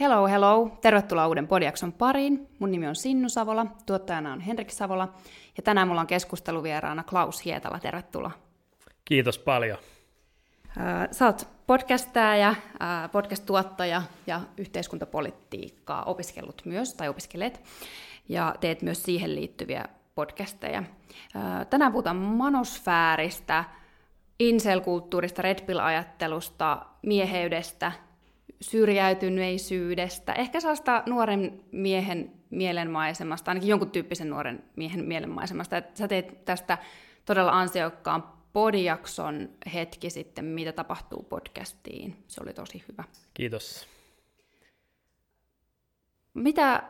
hello hello, tervetuloa uuden podiakson pariin. Mun nimi on Sinnu Savola, tuottajana on Henrik Savola ja tänään mulla on keskusteluvieraana Klaus Hietala, tervetuloa. Kiitos paljon. Sä oot podcastaja, podcast-tuottaja ja yhteiskuntapolitiikkaa opiskellut myös, tai opiskelet, ja teet myös siihen liittyviä podcasteja. Tänään puhutaan manosfääristä, inselkulttuurista, redpill-ajattelusta, mieheydestä, syrjäytyneisyydestä, ehkä sellaista nuoren miehen mielenmaisemasta, ainakin jonkun tyyppisen nuoren miehen mielenmaisemasta. Et sä teet tästä todella ansiokkaan podiakson hetki sitten, mitä tapahtuu podcastiin. Se oli tosi hyvä. Kiitos. Mitä,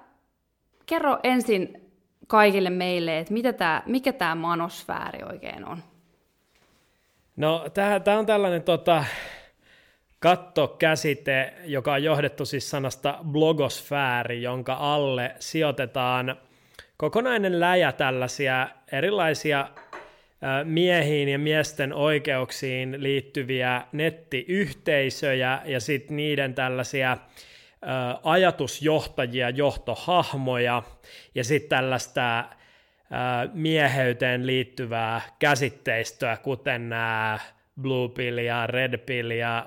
kerro ensin kaikille meille, että mitä tää, mikä tämä manosfääri oikein on? No, tämä on tällainen tota, kattokäsite, joka on johdettu siis sanasta blogosfääri, jonka alle sijoitetaan kokonainen läjä tällaisia erilaisia miehiin ja miesten oikeuksiin liittyviä nettiyhteisöjä ja sitten niiden tällaisia ajatusjohtajia, johtohahmoja ja sitten tällaista mieheyteen liittyvää käsitteistöä, kuten nämä blue pill ja red pill ja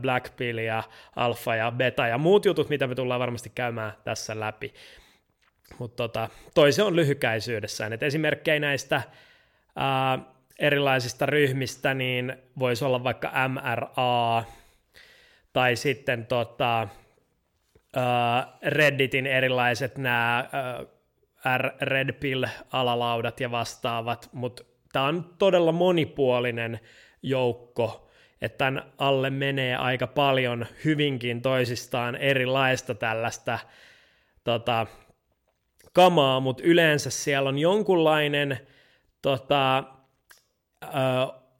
black pill ja alfa ja beta ja muut jutut, mitä me tullaan varmasti käymään tässä läpi. Mutta tota, toise on lyhykäisyydessään. Et esimerkkejä näistä ää, erilaisista ryhmistä niin voisi olla vaikka MRA tai sitten tota, ää, Redditin erilaiset nämä R-Red Pill-alalaudat ja vastaavat, mutta tämä on todella monipuolinen joukko, että tämän alle menee aika paljon hyvinkin toisistaan erilaista tällaista tota, kamaa, mutta yleensä siellä on jonkunlainen tota, ö,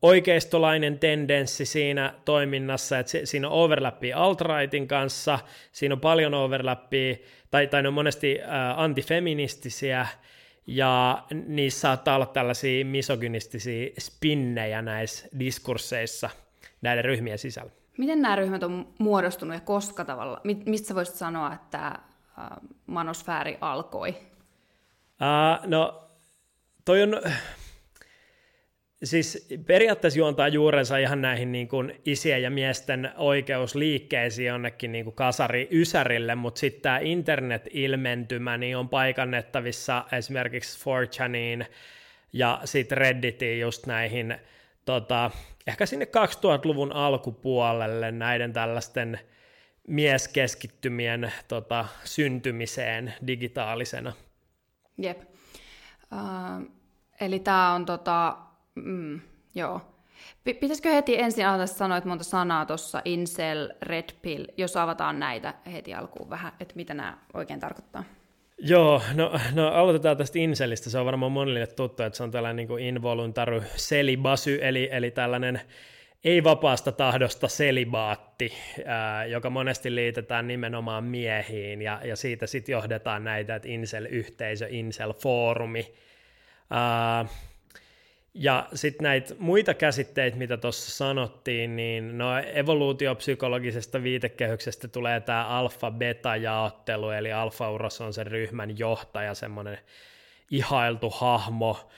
oikeistolainen tendenssi siinä toiminnassa, että siinä on overlappia alt-rightin kanssa, siinä on paljon overlappia, tai, tai ne on monesti ä, antifeministisiä, ja niissä saattaa olla tällaisia misogynistisia spinnejä näissä diskursseissa näiden ryhmien sisällä. Miten nämä ryhmät on muodostunut ja koska tavalla? Mistä voisit sanoa, että manosfääri alkoi? Uh, no, toi on, siis periaatteessa juontaa juurensa ihan näihin niin kuin isien ja miesten oikeusliikkeisiin jonnekin niin kuin kasari ysärille, mutta sitten tämä internet-ilmentymä niin on paikannettavissa esimerkiksi 4chaniin ja sitten Redditiin just näihin tota, ehkä sinne 2000-luvun alkupuolelle näiden tällaisten mieskeskittymien tota, syntymiseen digitaalisena. Jep. Uh, eli tämä on tota, Mm, joo. Pitäisikö heti ensin aloittaa sanoa, että monta sanaa tuossa incel, red pill, jos avataan näitä heti alkuun vähän, että mitä nämä oikein tarkoittaa? Joo, no, no aloitetaan tästä inselistä. Se on varmaan monille tuttu, että se on tällainen niin involuntary celibasy, eli, eli tällainen ei-vapaasta tahdosta selibaatti, ää, joka monesti liitetään nimenomaan miehiin, ja, ja siitä sitten johdetaan näitä, että incel-yhteisö, incel-foorumi. Ää, ja sitten näitä muita käsitteitä, mitä tuossa sanottiin, niin no evoluutiopsykologisesta viitekehyksestä tulee tämä alfa-beta-jaottelu, eli alfa-uros on sen ryhmän johtaja, semmoinen ihailtu hahmo,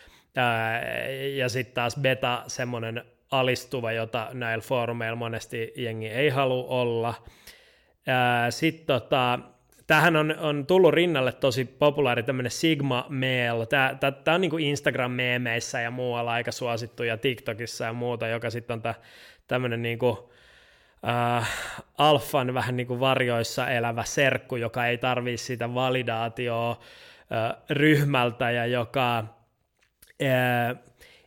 ja sitten taas beta semmoinen alistuva, jota näillä foorumeilla monesti jengi ei halua olla. Sitten tota, Tämähän on, on tullut rinnalle tosi populaari tämmöinen Sigma Mail. Tämä, on niin kuin Instagram-meemeissä ja muualla aika suosittu ja TikTokissa ja muuta, joka sitten on tämmöinen niin kuin, äh, alfan vähän niin kuin varjoissa elävä serkku, joka ei tarvitse sitä validaatioa äh, ryhmältä ja joka äh,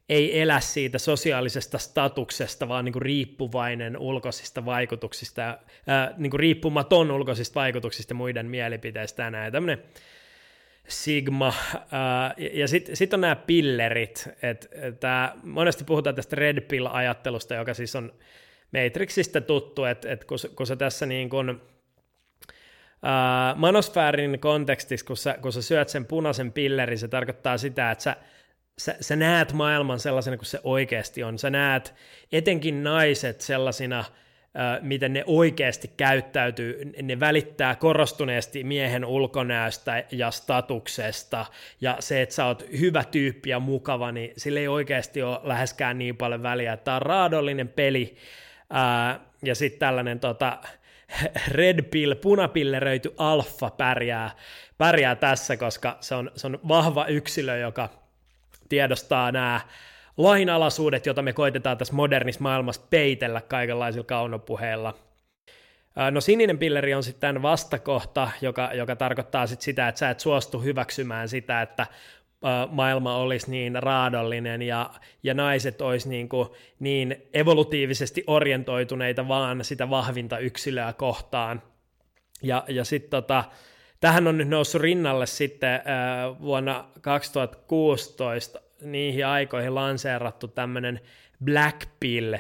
ei elä siitä sosiaalisesta statuksesta, vaan niin kuin riippuvainen ulkoisista vaikutuksista, ää, niin kuin riippumaton ulkoisista vaikutuksista muiden mielipiteistä ja näin. Tämmöinen Sigma, ää, ja sitten sit on nämä pillerit, että monesti puhutaan tästä red pill-ajattelusta, joka siis on Matrixista tuttu, että et kun, kun se tässä niin kuin, ää, manosfäärin kontekstissa, kun sä, kun sä syöt sen punaisen pillerin, se tarkoittaa sitä, että sä sä, sä näet maailman sellaisena kuin se oikeasti on. Sä näet etenkin naiset sellaisina miten ne oikeasti käyttäytyy. Ne välittää korostuneesti miehen ulkonäöstä ja statuksesta, ja se, että sä oot hyvä tyyppi ja mukava, niin sillä ei oikeasti ole läheskään niin paljon väliä. Tämä on raadollinen peli, ja sitten tällainen tota, red pill, punapilleröity alfa pärjää, pärjää tässä, koska se on, se on vahva yksilö, joka tiedostaa nämä lainalaisuudet, joita me koitetaan tässä modernissa maailmassa peitellä kaikenlaisilla kaunopuheilla. No sininen pilleri on sitten vastakohta, joka, joka tarkoittaa sit sitä, että sä et suostu hyväksymään sitä, että maailma olisi niin raadollinen ja, ja naiset olisi niin, kuin, niin evolutiivisesti orientoituneita vaan sitä vahvinta yksilöä kohtaan. Ja, ja sitten tota, tähän on nyt noussut rinnalle sitten äh, vuonna 2016 niihin aikoihin lanseerattu tämmöinen black pill,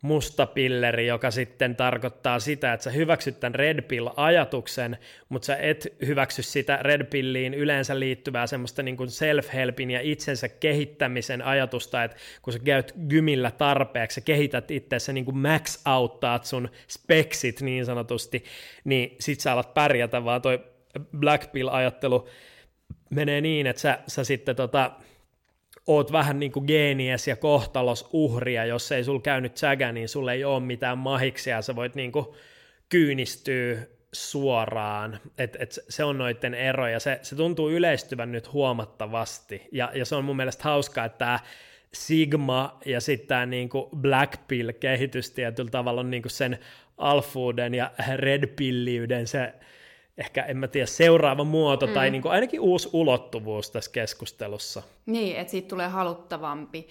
musta pilleri, joka sitten tarkoittaa sitä, että sä hyväksyt tämän red pill-ajatuksen, mutta sä et hyväksy sitä red pilliin yleensä liittyvää semmoista niin kuin self-helpin ja itsensä kehittämisen ajatusta, että kun sä käyt gymillä tarpeeksi, sä kehität itseäsi niin kuin max outtaat sun speksit niin sanotusti, niin sit sä alat pärjätä, vaan toi black pill-ajattelu menee niin, että sä, sä sitten tota, oot vähän niin kuin geenies ja kohtalos uhria, jos ei sul käynyt sägä, niin sulle ei ole mitään mahiksia, sä voit niin kuin kyynistyä suoraan, et, et se on noiden ero, ja se, se tuntuu yleistyvän nyt huomattavasti, ja, ja se on mun mielestä hauskaa, että tämä Sigma ja sitten tämä niinku Black Pill-kehitys tietyllä tavalla on niinku sen alfuuden ja red pilliyden se ehkä, en mä tiedä, seuraava muoto mm. tai niin kuin ainakin uusi ulottuvuus tässä keskustelussa. Niin, että siitä tulee haluttavampi.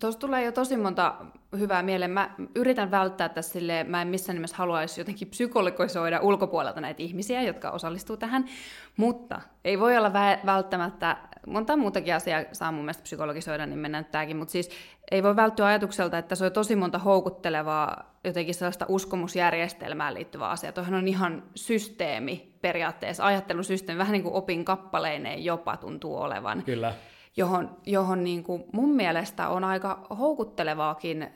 Tuossa tulee jo tosi monta hyvää mieleen. Mä yritän välttää tässä silleen, mä en missään nimessä haluaisi jotenkin psykologisoida ulkopuolelta näitä ihmisiä, jotka osallistuu tähän, mutta ei voi olla vä- välttämättä, monta muutakin asiaa saa mun mielestä psykologisoida, niin mennään tämäkin, mutta siis ei voi välttyä ajatukselta, että se on tosi monta houkuttelevaa jotenkin sellaista uskomusjärjestelmään liittyvää asiaa. Tuohan on ihan systeemi periaatteessa, ajattelusysteemi, vähän niin kuin opin kappaleineen jopa tuntuu olevan. Kyllä johon, johon niin kuin mun mielestä on aika houkuttelevaakin,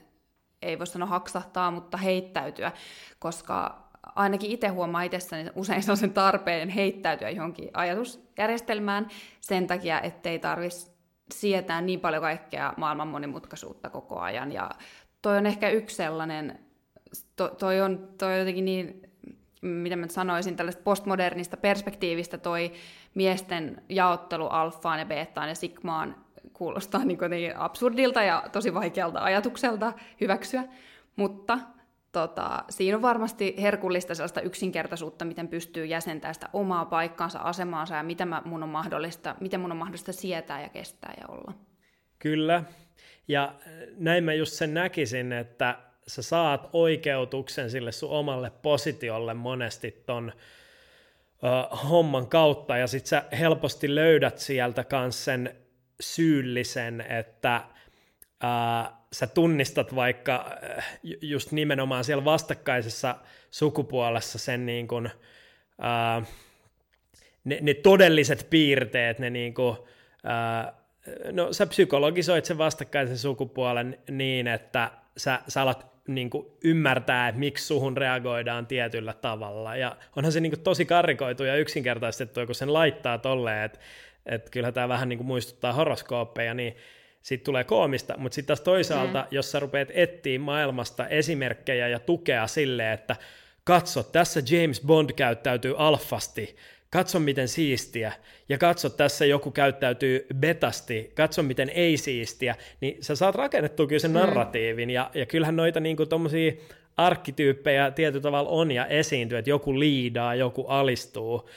ei voi sanoa haksahtaa, mutta heittäytyä, koska ainakin itse huomaa itsessäni usein se on sen tarpeen heittäytyä johonkin ajatusjärjestelmään sen takia, ettei tarvitsisi sietää niin paljon kaikkea maailman monimutkaisuutta koko ajan. Ja toi on ehkä yksi sellainen, to, toi, on, toi on jotenkin niin, mitä mä sanoisin, tällaista postmodernista perspektiivistä toi miesten jaottelu alfaan ja beettaan ja sigmaan kuulostaa niin absurdilta ja tosi vaikealta ajatukselta hyväksyä, mutta tota, siinä on varmasti herkullista sellaista yksinkertaisuutta, miten pystyy jäsentämään sitä omaa paikkaansa, asemaansa ja mitä mä, mun on mahdollista, miten mun on mahdollista sietää ja kestää ja olla. Kyllä, ja näin mä just sen näkisin, että sä saat oikeutuksen sille sun omalle positiolle monesti ton homman kautta, ja sit sä helposti löydät sieltä kans sen syyllisen, että ää, sä tunnistat vaikka just nimenomaan siellä vastakkaisessa sukupuolessa sen niin kuin, ää, ne, ne todelliset piirteet, ne niin kuin, ää, no sä psykologisoit sen vastakkaisen sukupuolen niin, että sä, sä alat niin kuin ymmärtää, että miksi suhun reagoidaan tietyllä tavalla. Ja onhan se niin kuin tosi karikoitu ja yksinkertaistettu, kun sen laittaa tolleen, että, että kyllä tämä vähän niin kuin muistuttaa horoskooppeja, niin siitä tulee koomista, mutta sitten taas toisaalta, mm. jos sä rupeat etsiä maailmasta esimerkkejä ja tukea sille, että katso, tässä James Bond käyttäytyy alfasti, katso miten siistiä, ja katso tässä joku käyttäytyy betasti, katso miten ei siistiä, niin sä saat rakennettua kyllä sen mm. narratiivin, ja, ja kyllähän noita niinku tommosia arkkityyppejä tietyllä tavalla on ja esiintyy, että joku liidaa, joku alistuu,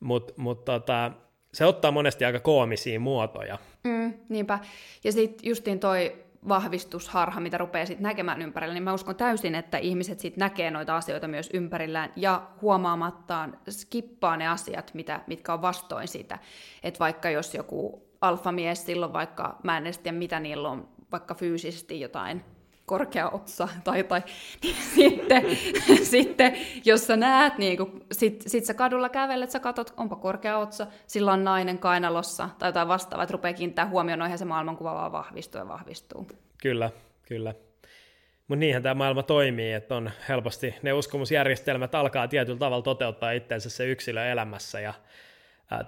mutta mut tota, se ottaa monesti aika koomisia muotoja. Mm, niinpä. Ja sitten justiin toi vahvistusharha, mitä rupeaa sitten näkemään ympärillä, niin mä uskon täysin, että ihmiset sitten näkee noita asioita myös ympärillään ja huomaamattaan skippaa ne asiat, mitä, mitkä on vastoin sitä. Että vaikka jos joku alfamies silloin vaikka, mä en tiedä mitä niillä on, vaikka fyysisesti jotain korkea otsa tai jotain, niin sitten, sitten jos sä näet, niin kun, sit, sit sä kadulla kävelet, sä katot, onpa korkea otsa, sillä on nainen kainalossa tai jotain vastaavaa, että rupeaa kiinnittää huomioon, noihin se maailmankuva vaan vahvistuu ja vahvistuu. Kyllä, kyllä. Mutta niinhän tämä maailma toimii, että on helposti ne uskomusjärjestelmät alkaa tietyllä tavalla toteuttaa itsensä se yksilö elämässä ja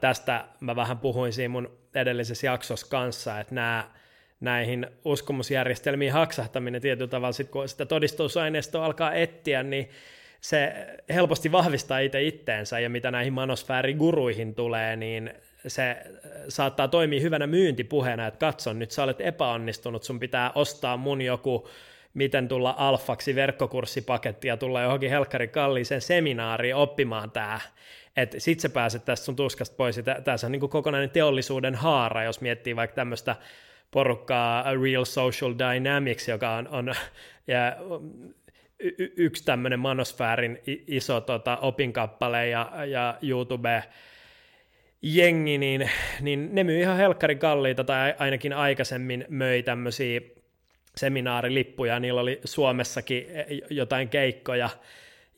tästä mä vähän puhuin siinä mun edellisessä jaksossa kanssa, että nämä näihin uskomusjärjestelmiin haksahtaminen tietyllä tavalla, sit kun sitä todistusaineistoa alkaa etsiä, niin se helposti vahvistaa itse itteensä, ja mitä näihin manosfääriguruihin tulee, niin se saattaa toimia hyvänä myyntipuheena, että katson, nyt sä olet epäonnistunut, sun pitää ostaa mun joku miten tulla alfaksi verkkokurssipaketti ja tulla johonkin helkkari kalliiseen seminaariin oppimaan tämä. Että sit sä pääset tästä sun tuskasta pois, ja tässä on niin kokonainen teollisuuden haara, jos miettii vaikka tämmöistä porukkaa Real Social Dynamics, joka on, on ja, y- yksi tämmöinen manosfäärin iso tota, opinkappale ja, ja YouTube jengi, niin, niin ne myy ihan helkkarin kalliita, tai ainakin aikaisemmin möi tämmöisiä seminaarilippuja, niillä oli Suomessakin e, jotain keikkoja,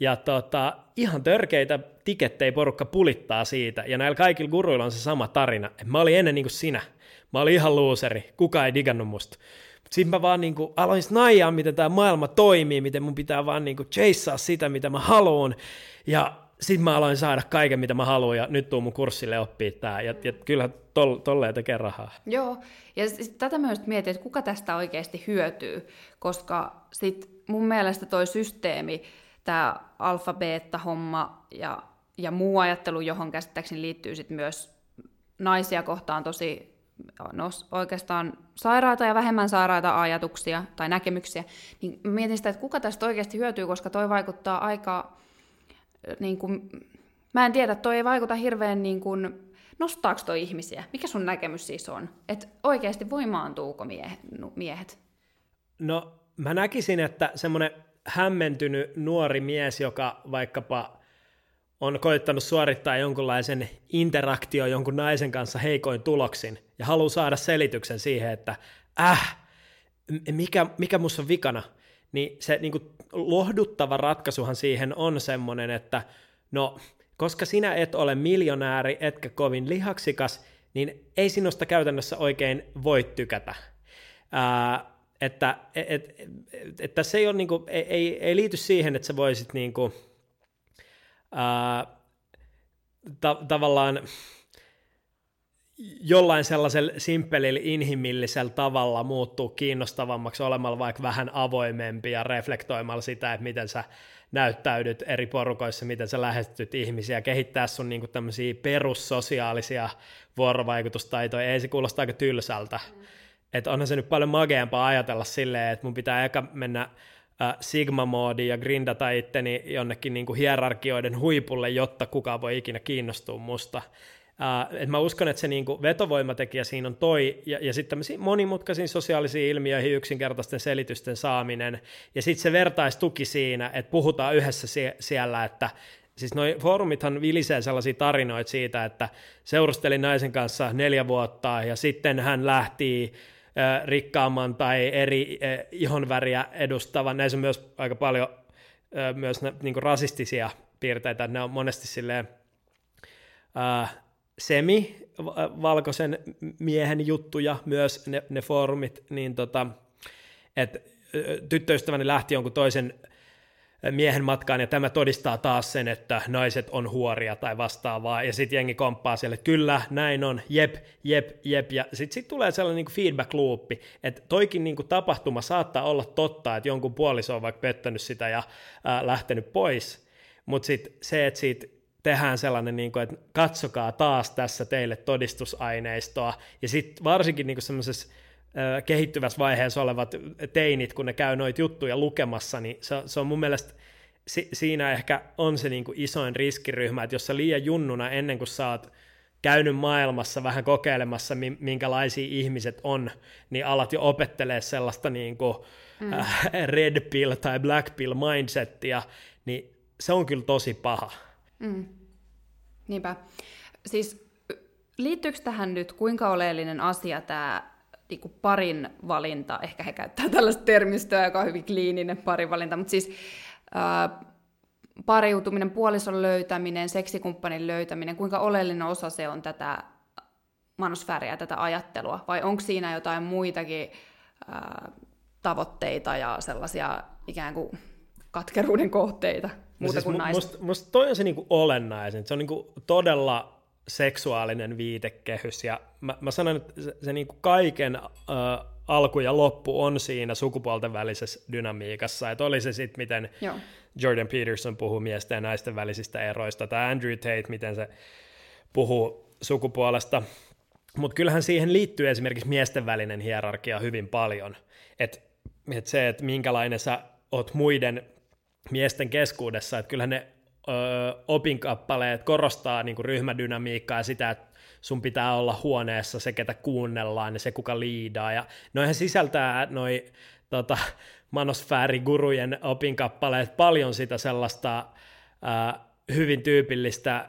ja tota, ihan törkeitä tikettejä porukka pulittaa siitä, ja näillä kaikilla guruilla on se sama tarina, mä olin ennen niin kuin sinä, mä olin ihan luuseri, kuka ei digannut musta. Sitten mä vaan niin kuin aloin snaijaa, miten tämä maailma toimii, miten mun pitää vaan niin kuin sitä, mitä mä haluan, ja sitten mä aloin saada kaiken, mitä mä haluan, ja nyt tuu mun kurssille oppii tää, ja, ja kyllä tol, tolleen tekee rahaa. Joo, ja sit tätä myös mietin, että kuka tästä oikeasti hyötyy, koska sit mun mielestä toi systeemi, tämä alfa-beta-homma ja, ja muu ajattelu, johon käsittääkseni liittyy sit myös naisia kohtaan tosi no, oikeastaan sairaita ja vähemmän sairaita ajatuksia tai näkemyksiä, niin mietin sitä, että kuka tästä oikeasti hyötyy, koska toi vaikuttaa aika, niin kuin, mä en tiedä, toi ei vaikuta hirveän niin kuin, nostaako toi ihmisiä? Mikä sun näkemys siis on? Että oikeasti voimaantuuko miehet? No mä näkisin, että semmoinen hämmentynyt nuori mies, joka vaikkapa on koittanut suorittaa jonkunlaisen interaktio jonkun naisen kanssa heikoin tuloksin ja haluaa saada selityksen siihen, että äh, mikä, mikä musta on vikana, niin se niin kuin, lohduttava ratkaisuhan siihen on semmoinen, että no, koska sinä et ole miljonääri etkä kovin lihaksikas, niin ei sinusta käytännössä oikein voi tykätä. Ää, että et, et, et, et tässä ei, ole, niin kuin, ei, ei liity siihen, että sä voisit niin kuin, ää, ta- tavallaan jollain sellaisella simppelillä inhimillisellä tavalla muuttuu kiinnostavammaksi olemalla vaikka vähän avoimempi ja reflektoimalla sitä, että miten sä näyttäydyt eri porukoissa, miten sä lähestyt ihmisiä, kehittää sun niinku tämmöisiä perussosiaalisia vuorovaikutustaitoja, ei se kuulosta aika tylsältä. Mm. Että onhan se nyt paljon mageampaa ajatella silleen, että mun pitää eka mennä Sigma-moodiin ja grindata itteni jonnekin niin kuin hierarkioiden huipulle, jotta kukaan voi ikinä kiinnostua musta. Uh, et mä uskon, että se niin kuin vetovoimatekijä siinä on toi, ja, ja sitten tämmöisiin monimutkaisiin sosiaalisiin ilmiöihin yksinkertaisten selitysten saaminen, ja sitten se vertaistuki siinä, että puhutaan yhdessä sie- siellä, että siis noi foorumithan vilisee sellaisia tarinoita siitä, että seurustelin naisen kanssa neljä vuotta, ja sitten hän lähti rikkaamman tai eri ihonväriä edustavan. Näissä on myös aika paljon myös niin rasistisia piirteitä, ne on monesti silleen semi-valkoisen miehen juttuja myös ne, ne foorumit, niin tota, että tyttöystäväni lähti jonkun toisen miehen matkaan, ja tämä todistaa taas sen, että naiset on huoria tai vastaavaa, ja sitten jengi komppaa siellä, kyllä, näin on, jep, jep, jep, ja sitten sit tulee sellainen niinku feedback-loopi, että toikin niinku tapahtuma saattaa olla totta, että jonkun puoliso on vaikka pettänyt sitä ja ää, lähtenyt pois, mutta sitten se, että siitä tehdään sellainen, niin kuin, että katsokaa taas tässä teille todistusaineistoa, ja sitten varsinkin niin semmoisessa kehittyvässä vaiheessa olevat teinit, kun ne käy noita juttuja lukemassa, niin se, se on mun mielestä si, siinä ehkä on se niin kuin isoin riskiryhmä, että jos sä liian junnuna ennen kuin sä oot käynyt maailmassa vähän kokeilemassa, minkälaisia ihmiset on, niin alat jo opettelee sellaista niin kuin mm. red pill tai black pill mindsettia, niin se on kyllä tosi paha. Mm. Niinpä. Siis liittyykö tähän nyt kuinka oleellinen asia tämä niin kuin parin valinta, ehkä he käyttää tällaista termistöä, joka on hyvin kliininen parivalinta, mutta siis ää, pariutuminen, puolison löytäminen, seksikumppanin löytäminen, kuinka oleellinen osa se on tätä manosfääriä, tätä ajattelua, vai onko siinä jotain muitakin ää, tavoitteita ja sellaisia ikään kuin katkeruuden kohteita, no muuta no siis kuin naiset. Musta, musta toi on se niinku olennaisen, se on niinku todella seksuaalinen viitekehys, ja mä, mä sanon, että se, se niinku kaiken äh, alku ja loppu on siinä sukupuolten välisessä dynamiikassa, että oli se sitten miten Joo. Jordan Peterson puhuu miesten ja naisten välisistä eroista, tai Andrew Tate, miten se puhuu sukupuolesta, mutta kyllähän siihen liittyy esimerkiksi miesten välinen hierarkia hyvin paljon, että et se, että minkälainen sä oot muiden miesten keskuudessa, että kyllähän ne opinkappaleet korostaa niin kuin ryhmädynamiikkaa ja sitä, että sun pitää olla huoneessa se, ketä kuunnellaan ja se, kuka liidaa. Ja noihän sisältää noi tota, manosfäärigurujen opinkappaleet paljon sitä sellaista ää, hyvin tyypillistä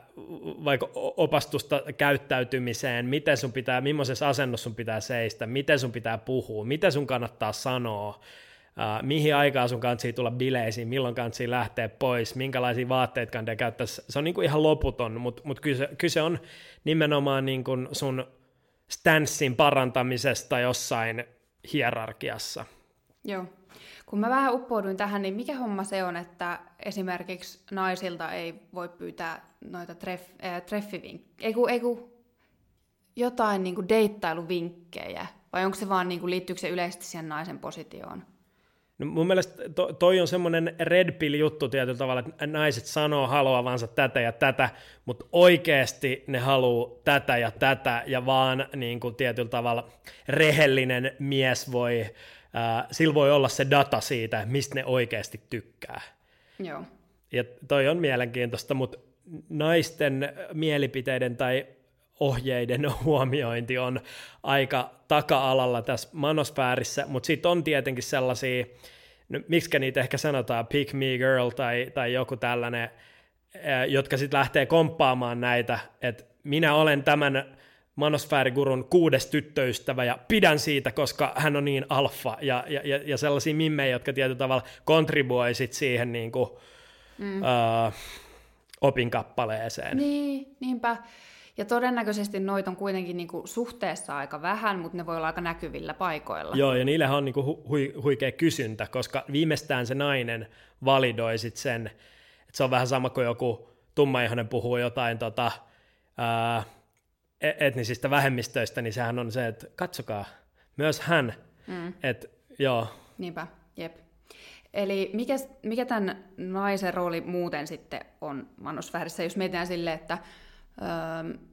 vaikka opastusta käyttäytymiseen, miten sun pitää, millaisessa asennossa sun pitää seistä, miten sun pitää puhua, mitä sun kannattaa sanoa, Uh, mihin aikaan sun kansi tulla bileisiin, milloin kansi lähteä pois, minkälaisia vaatteita kannattaa käyttää. Se on niinku ihan loputon, mutta mut kyse, kyse on nimenomaan niinku sun stanssin parantamisesta jossain hierarkiassa. Joo. Kun mä vähän uppouduin tähän, niin mikä homma se on, että esimerkiksi naisilta ei voi pyytää noita treff, äh, treffivinkkejä, ei kun, ei kun jotain niin kuin deittailuvinkkejä, vai onko se vaan, niin kuin, liittyykö se yleisesti siihen naisen positioon? No mun mielestä to, toi on semmoinen red pill juttu tietyllä tavalla, että naiset sanoo haluavansa tätä ja tätä, mutta oikeasti ne haluaa tätä ja tätä, ja vaan niin kuin tietyllä tavalla rehellinen mies voi, äh, sillä voi olla se data siitä, mistä ne oikeasti tykkää. Joo. Ja toi on mielenkiintoista, mutta naisten mielipiteiden tai ohjeiden huomiointi on aika taka-alalla tässä manosfäärissä, mutta sitten on tietenkin sellaisia, no, miksi niitä ehkä sanotaan, pick me girl tai, tai joku tällainen, jotka sitten lähtee komppaamaan näitä, että minä olen tämän manosfäärigurun kuudes tyttöystävä ja pidän siitä, koska hän on niin alfa ja, ja, ja sellaisia mimmejä, jotka tietyllä tavalla kontribuoisit siihen niin kuin, mm. uh, opinkappaleeseen. Niin, niinpä. Ja todennäköisesti noita on kuitenkin niinku suhteessa aika vähän, mutta ne voi olla aika näkyvillä paikoilla. Joo, ja niillähän on niinku hu- hu- huikea kysyntä, koska viimeistään se nainen validoi sit sen, että se on vähän sama kuin joku tummaihoinen puhuu jotain tota, ää, e-, etnisistä vähemmistöistä, niin sehän on se, että katsokaa, myös hän, mm. että joo. Niinpä, jep. Eli mikä, mikä tämän naisen rooli muuten sitten on manosfäärissä, jos mietitään sille, että öö,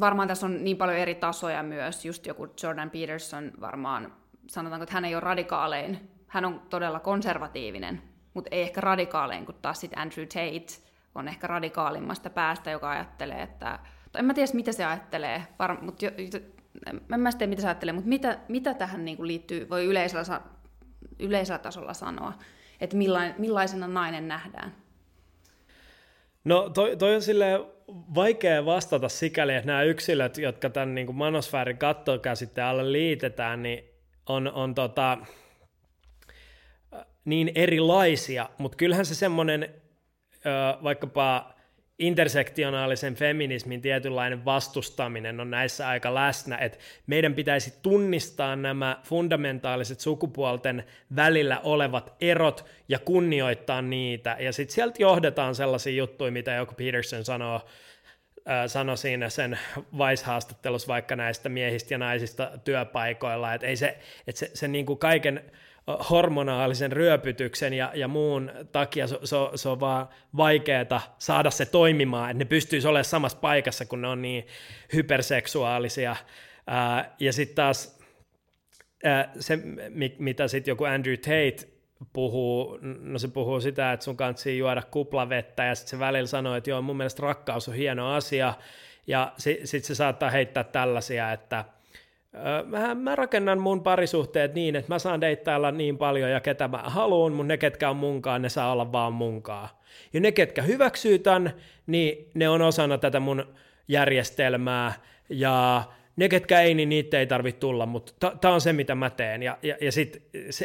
varmaan tässä on niin paljon eri tasoja myös, just joku Jordan Peterson varmaan, sanotaanko, että hän ei ole radikaalein, hän on todella konservatiivinen, mutta ei ehkä radikaalein, kun taas sitten Andrew Tate on ehkä radikaalimmasta päästä, joka ajattelee, että, en mä tiedä, mitä se ajattelee, var, mutta jo, en mä tiedä, mitä se ajattelee, mutta mitä, mitä tähän niin kuin liittyy, voi yleisellä, yleisellä tasolla sanoa, että millain, millaisena nainen nähdään? No toi, toi on silleen vaikea vastata sikäli, että nämä yksilöt, jotka tämän niin manosfäärin kattokäsitteen alle liitetään, niin on, on tota, niin erilaisia, mutta kyllähän se semmoinen vaikkapa intersektionaalisen feminismin tietynlainen vastustaminen on näissä aika läsnä, että meidän pitäisi tunnistaa nämä fundamentaaliset sukupuolten välillä olevat erot ja kunnioittaa niitä, ja sitten sieltä johdetaan sellaisia juttuja, mitä joku Peterson sanoo, sanoi siinä sen Vice-haastattelussa vaikka näistä miehistä ja naisista työpaikoilla, että ei se, että se, se niin kuin kaiken hormonaalisen ryöpytyksen ja, ja muun takia se, se, se on vaan vaikeaa saada se toimimaan, että ne pystyisi olemaan samassa paikassa, kun ne on niin hyperseksuaalisia. Ää, ja sitten taas ää, se, mitä sitten joku Andrew Tate puhuu, no se puhuu sitä, että sun kanssa juoda kuplavettä, ja sitten se välillä sanoo, että joo, mun mielestä rakkaus on hieno asia, ja sitten sit se saattaa heittää tällaisia, että – Mä, mä rakennan mun parisuhteet niin, että mä saan deittailla niin paljon ja ketä mä haluan, mutta ne ketkä on munkaan, ne saa olla vaan munkaan. Ja ne ketkä hyväksyy tämän, niin ne on osana tätä mun järjestelmää ja ne ketkä ei, niin niitä ei tarvitse tulla, mutta tämä on se, mitä mä teen. Ja, ja, ja sitten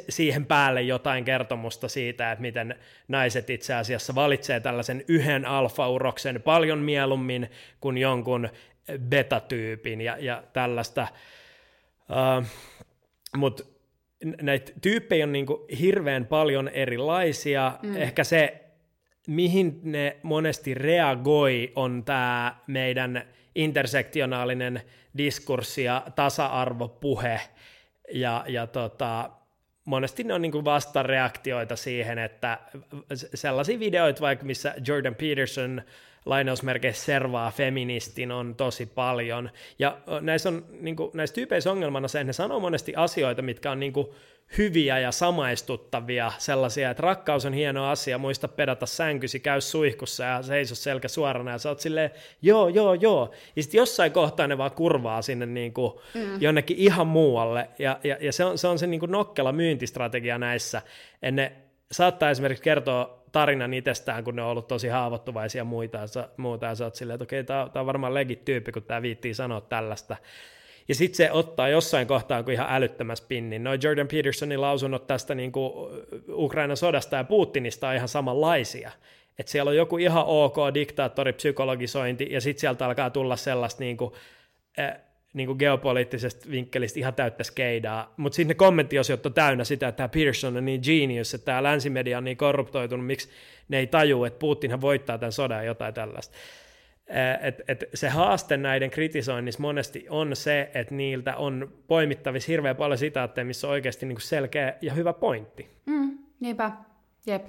siihen päälle jotain kertomusta siitä, että miten naiset itse asiassa valitsee tällaisen yhden alfauroksen paljon mieluummin kuin jonkun betatyypin ja, ja tällaista. Uh, Mutta näitä tyyppejä on niin kuin hirveän paljon erilaisia. Mm. Ehkä se, mihin ne monesti reagoi, on tämä meidän intersektionaalinen diskurssi ja tasa-arvopuhe. Ja, ja tota, monesti ne on niin kuin vastareaktioita siihen, että sellaisia videoita vaikka, missä Jordan Peterson lainausmerkeissä servaa feministin on tosi paljon. Ja näissä, on, niin kuin, näissä tyypeissä ongelmana se, että ne sanoo monesti asioita, mitkä on niin kuin, hyviä ja samaistuttavia, sellaisia, että rakkaus on hieno asia, muista pedata sänkysi, käy suihkussa ja seiso selkä suorana, ja sä oot silleen, joo, joo, joo, ja sitten jossain kohtaa ne vaan kurvaa sinne niin kuin mm. jonnekin ihan muualle, ja, ja, ja se on se, on se niin kuin nokkela myyntistrategia näissä, ne saattaa esimerkiksi kertoa tarinan itsestään, kun ne on ollut tosi haavoittuvaisia muita, ja muuta, ja sä oot silleen, että okei, okay, tämä on varmaan legit tyyppi, kun tämä viittii sanoa tällaista, ja sitten se ottaa jossain kohtaa kuin ihan älyttömäs pinnin. Noin Jordan Petersonin lausunnot tästä niin kuin Ukrainan sodasta ja Putinista on ihan samanlaisia. Että siellä on joku ihan ok diktaattori, psykologisointi, ja sitten sieltä alkaa tulla sellaista niin kuin, äh, niin kuin geopoliittisesta vinkkelistä ihan täyttä skeidaa, mutta sitten ne kommenttiosiot on täynnä sitä, että tämä Pearson on niin genius, että tämä länsimedia on niin korruptoitunut, miksi ne ei taju, että Putinhan voittaa tämän sodan ja jotain tällaista. Et, et se haaste näiden kritisoinnissa monesti on se, että niiltä on poimittavissa hirveän paljon sitaatteja, missä on oikeasti niin selkeä ja hyvä pointti. Mm, niinpä, jep.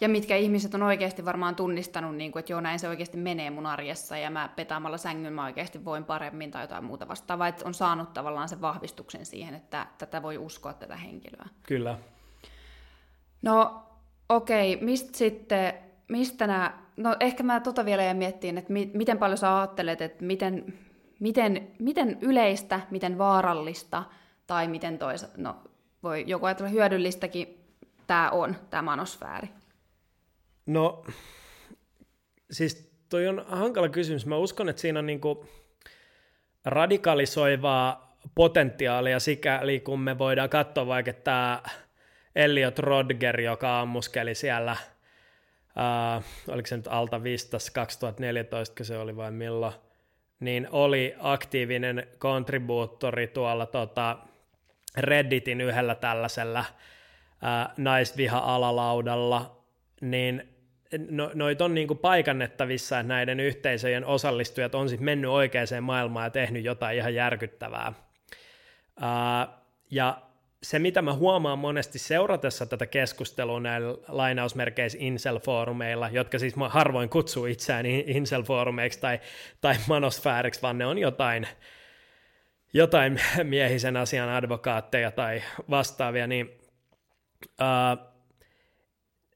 Ja mitkä ihmiset on oikeasti varmaan tunnistanut, niin kuin, että joo, näin se oikeasti menee mun arjessa, ja mä petaamalla sängyn mä oikeasti voin paremmin tai jotain muuta vastaavaa, että on saanut tavallaan sen vahvistuksen siihen, että tätä voi uskoa tätä henkilöä. Kyllä. No okei, okay, mistä sitten, mistä nämä No ehkä mä tota vielä ja miettiin, että mi- miten paljon sä ajattelet, että miten, miten, miten yleistä, miten vaarallista tai miten toisa, no voi joku ajatella hyödyllistäkin tämä on, tämä manosfääri. No, siis toi on hankala kysymys. Mä uskon, että siinä on niinku radikalisoivaa potentiaalia sikäli, kun me voidaan katsoa vaikka tämä Elliot Rodger, joka ammuskeli siellä – uh, oliko se nyt Alta Vistas 2014, kun se oli vai milloin, niin oli aktiivinen kontribuuttori tuolla tota, Redditin yhdellä tällaisella uh, naisviha-alalaudalla, niin no, noit on niinku paikannettavissa, että näiden yhteisöjen osallistujat on sitten mennyt oikeaan maailmaan ja tehnyt jotain ihan järkyttävää. Uh, ja se, mitä mä huomaan monesti seuratessa tätä keskustelua näillä lainausmerkeissä incel-foorumeilla, jotka siis mä harvoin kutsuu itseään incel-foorumeiksi tai, tai manosfääriksi, vaan ne on jotain, jotain miehisen asian advokaatteja tai vastaavia, niin uh,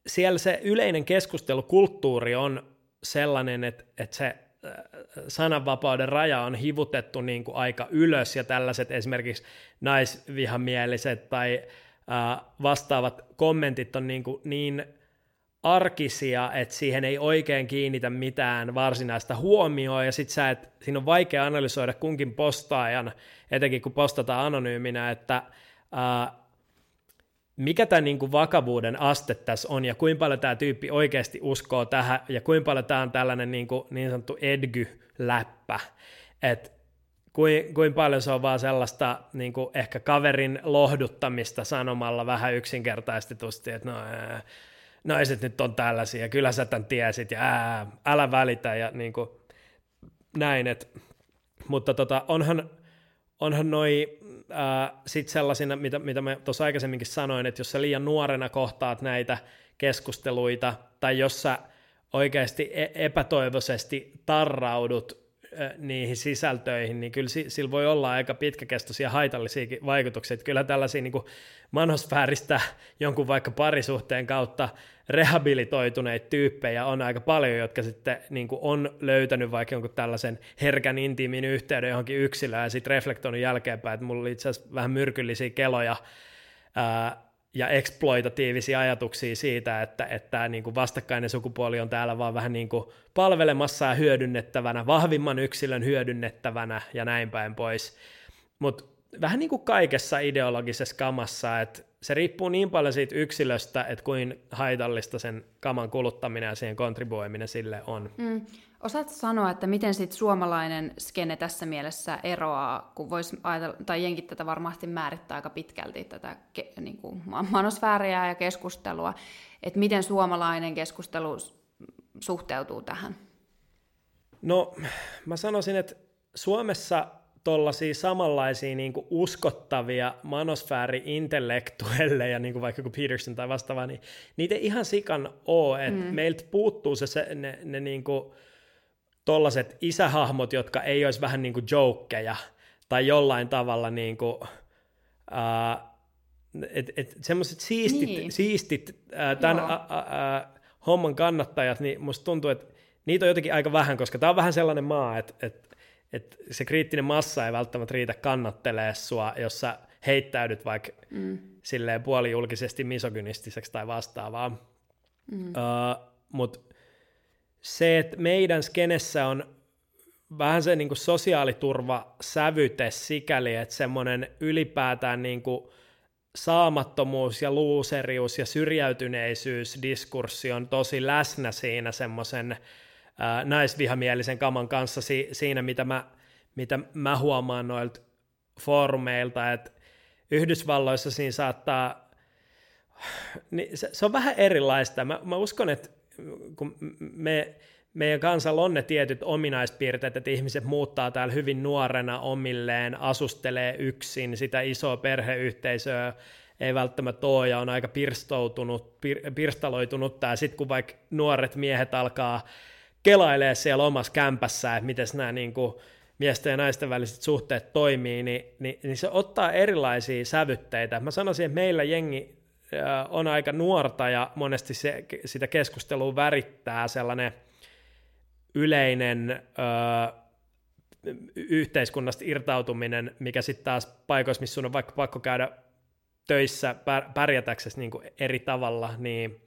siellä se yleinen keskustelukulttuuri on sellainen, että, että se sananvapauden raja on hivutettu niin kuin aika ylös ja tällaiset esimerkiksi naisvihamieliset tai vastaavat kommentit on niin, kuin niin arkisia, että siihen ei oikein kiinnitä mitään varsinaista huomioon. Ja sitten sä et, siinä on vaikea analysoida kunkin postaajan, etenkin kun postataan anonyyminä, että äh, mikä tämä niin vakavuuden aste tässä on ja kuinka paljon tämä tyyppi oikeasti uskoo tähän ja kuinka paljon tämä on tällainen niin, kuin, niin sanottu edgy-läppä, että kuin, kuin paljon se on vaan sellaista niin kuin ehkä kaverin lohduttamista sanomalla vähän yksinkertaistetusti, että no, ää, naiset nyt on tällaisia, kyllä sä tämän tiesit ja ää, älä välitä ja niin kuin, näin, et, mutta tota, onhan, onhan noi äh, sitten sellaisina, mitä, mitä mä tuossa aikaisemminkin sanoin, että jos sä liian nuorena kohtaat näitä keskusteluita, tai jos sä oikeasti e- epätoivoisesti tarraudut niihin sisältöihin, niin kyllä sillä voi olla aika pitkäkestoisia haitallisiakin vaikutuksia. Että kyllä tällaisia niin kuin manosfääristä jonkun vaikka parisuhteen kautta rehabilitoituneita tyyppejä on aika paljon, jotka sitten niin kuin on löytänyt vaikka jonkun tällaisen herkän intiimin yhteyden johonkin yksilöön ja sitten reflektoinut jälkeenpäin, että mulla oli itse asiassa vähän myrkyllisiä keloja ää, ja exploitatiivisia ajatuksia siitä, että, että niin kuin vastakkainen sukupuoli on täällä vaan vähän niin kuin palvelemassa ja hyödynnettävänä, vahvimman yksilön hyödynnettävänä ja näin päin pois. Mutta vähän niin kuin kaikessa ideologisessa kamassa, että se riippuu niin paljon siitä yksilöstä, että kuin haitallista sen kaman kuluttaminen ja siihen kontribuoiminen sille on. Mm. Osaatko sanoa, että miten sit suomalainen skene tässä mielessä eroaa, kun voisi ajatella, tai jenkit tätä varmasti määrittää aika pitkälti, tätä ke, niin kuin manosfääriä ja keskustelua, että miten suomalainen keskustelu suhteutuu tähän? No, mä sanoisin, että Suomessa tuollaisia samanlaisia niin kuin uskottavia manosfääri-intellektuelleja, niin kuin vaikka joku Peterson tai vastaava, niin niitä ei ihan sikan ole, että mm. meiltä puuttuu se, se ne, ne niin kuin tollaset isähahmot, jotka ei olisi vähän niin kuin jokeja tai jollain tavalla niin kuin, uh, et, et, semmoiset siistit, niin. siistit uh, tämän uh, uh, homman kannattajat, niin musta tuntuu, että niitä on jotenkin aika vähän, koska tämä on vähän sellainen maa, että, että, että se kriittinen massa ei välttämättä riitä kannattelee sua, jos sä heittäydyt vaikka mm. silleen puolijulkisesti misogynistiseksi tai vastaavaa. Mm. Uh, Mutta se, että meidän skenessä on vähän se niin kuin sosiaaliturva sävyte sikäli, että semmoinen ylipäätään niin kuin saamattomuus ja luuserius ja syrjäytyneisyys diskurssi on tosi läsnä siinä semmoisen naisvihamielisen kaman kanssa si- siinä, mitä mä, mitä mä huomaan noilta foorumeilta, että Yhdysvalloissa siinä saattaa, niin se, se on vähän erilaista. Mä, mä uskon, että kun me, meidän kansalla on ne tietyt ominaispiirteet, että ihmiset muuttaa täällä hyvin nuorena omilleen, asustelee yksin, sitä isoa perheyhteisöä ei välttämättä ole ja on aika pirstoutunut, pir, pirstaloitunut, ja sitten kun vaikka nuoret miehet alkaa kelailee siellä omassa kämpässä, että miten nämä niin kuin, miesten ja naisten väliset suhteet toimii, niin, niin, niin se ottaa erilaisia sävytteitä. Mä sanoisin, että meillä jengi on aika nuorta ja monesti se, sitä keskustelua värittää sellainen yleinen ö, yhteiskunnasta irtautuminen, mikä sitten taas paikoissa, missä sun on vaikka pakko käydä töissä pärjätäksesi niin eri tavalla, niin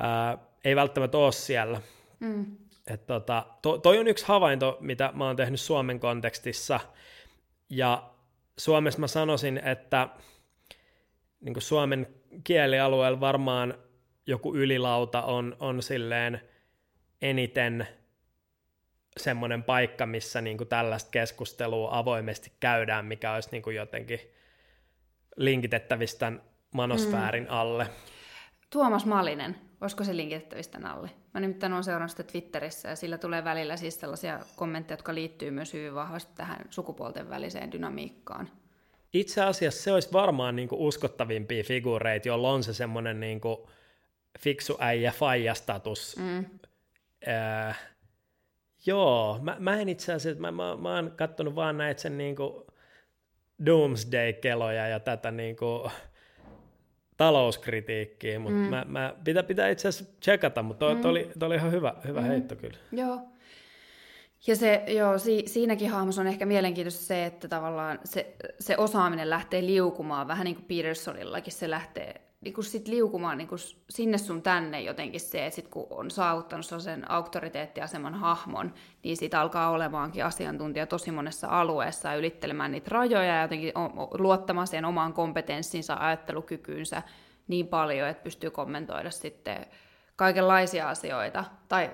ö, ei välttämättä ole siellä. Mm. Et tota, to, toi on yksi havainto, mitä mä oon tehnyt Suomen kontekstissa, ja Suomessa mä sanoisin, että niin Suomen kielialueella varmaan joku ylilauta on, on silleen eniten semmoinen paikka, missä niin kuin tällaista keskustelua avoimesti käydään, mikä olisi niin kuin jotenkin linkitettävissä tämän manosfäärin mm. alle. Tuomas Malinen, olisiko se linkitettävissä tämän alle? Mä nimittäin olen seurannut sitä Twitterissä ja sillä tulee välillä siis sellaisia kommentteja, jotka liittyy myös hyvin vahvasti tähän sukupuolten väliseen dynamiikkaan. Itse asiassa se olisi varmaan niin kuin uskottavimpia figureita, jolla on se semmoinen niin kuin fiksu äijä faija-status. Mm. Äh, joo, mä, mä en itse asiassa, mä, mä, mä oon kattonut vaan näitä sen niin kuin Doomsday-keloja ja tätä niin kuin talouskritiikkiä, mutta mm. mä, mä pitää, pitää itse asiassa tsekata, mutta toi, mm. toi, oli, toi oli ihan hyvä, hyvä mm. heitto kyllä. Joo, ja se, joo, si, siinäkin hahmossa on ehkä mielenkiintoista se, että tavallaan se, se osaaminen lähtee liukumaan, vähän niin kuin Petersonillakin se lähtee niin kuin sit liukumaan niin kuin sinne sun tänne jotenkin se, että sit kun on saavuttanut sen auktoriteettiaseman hahmon, niin siitä alkaa olemaankin asiantuntija tosi monessa alueessa ja ylittelemään niitä rajoja ja jotenkin luottamaan siihen omaan kompetenssinsa, ajattelukykyynsä niin paljon, että pystyy kommentoida sitten kaikenlaisia asioita. Tai...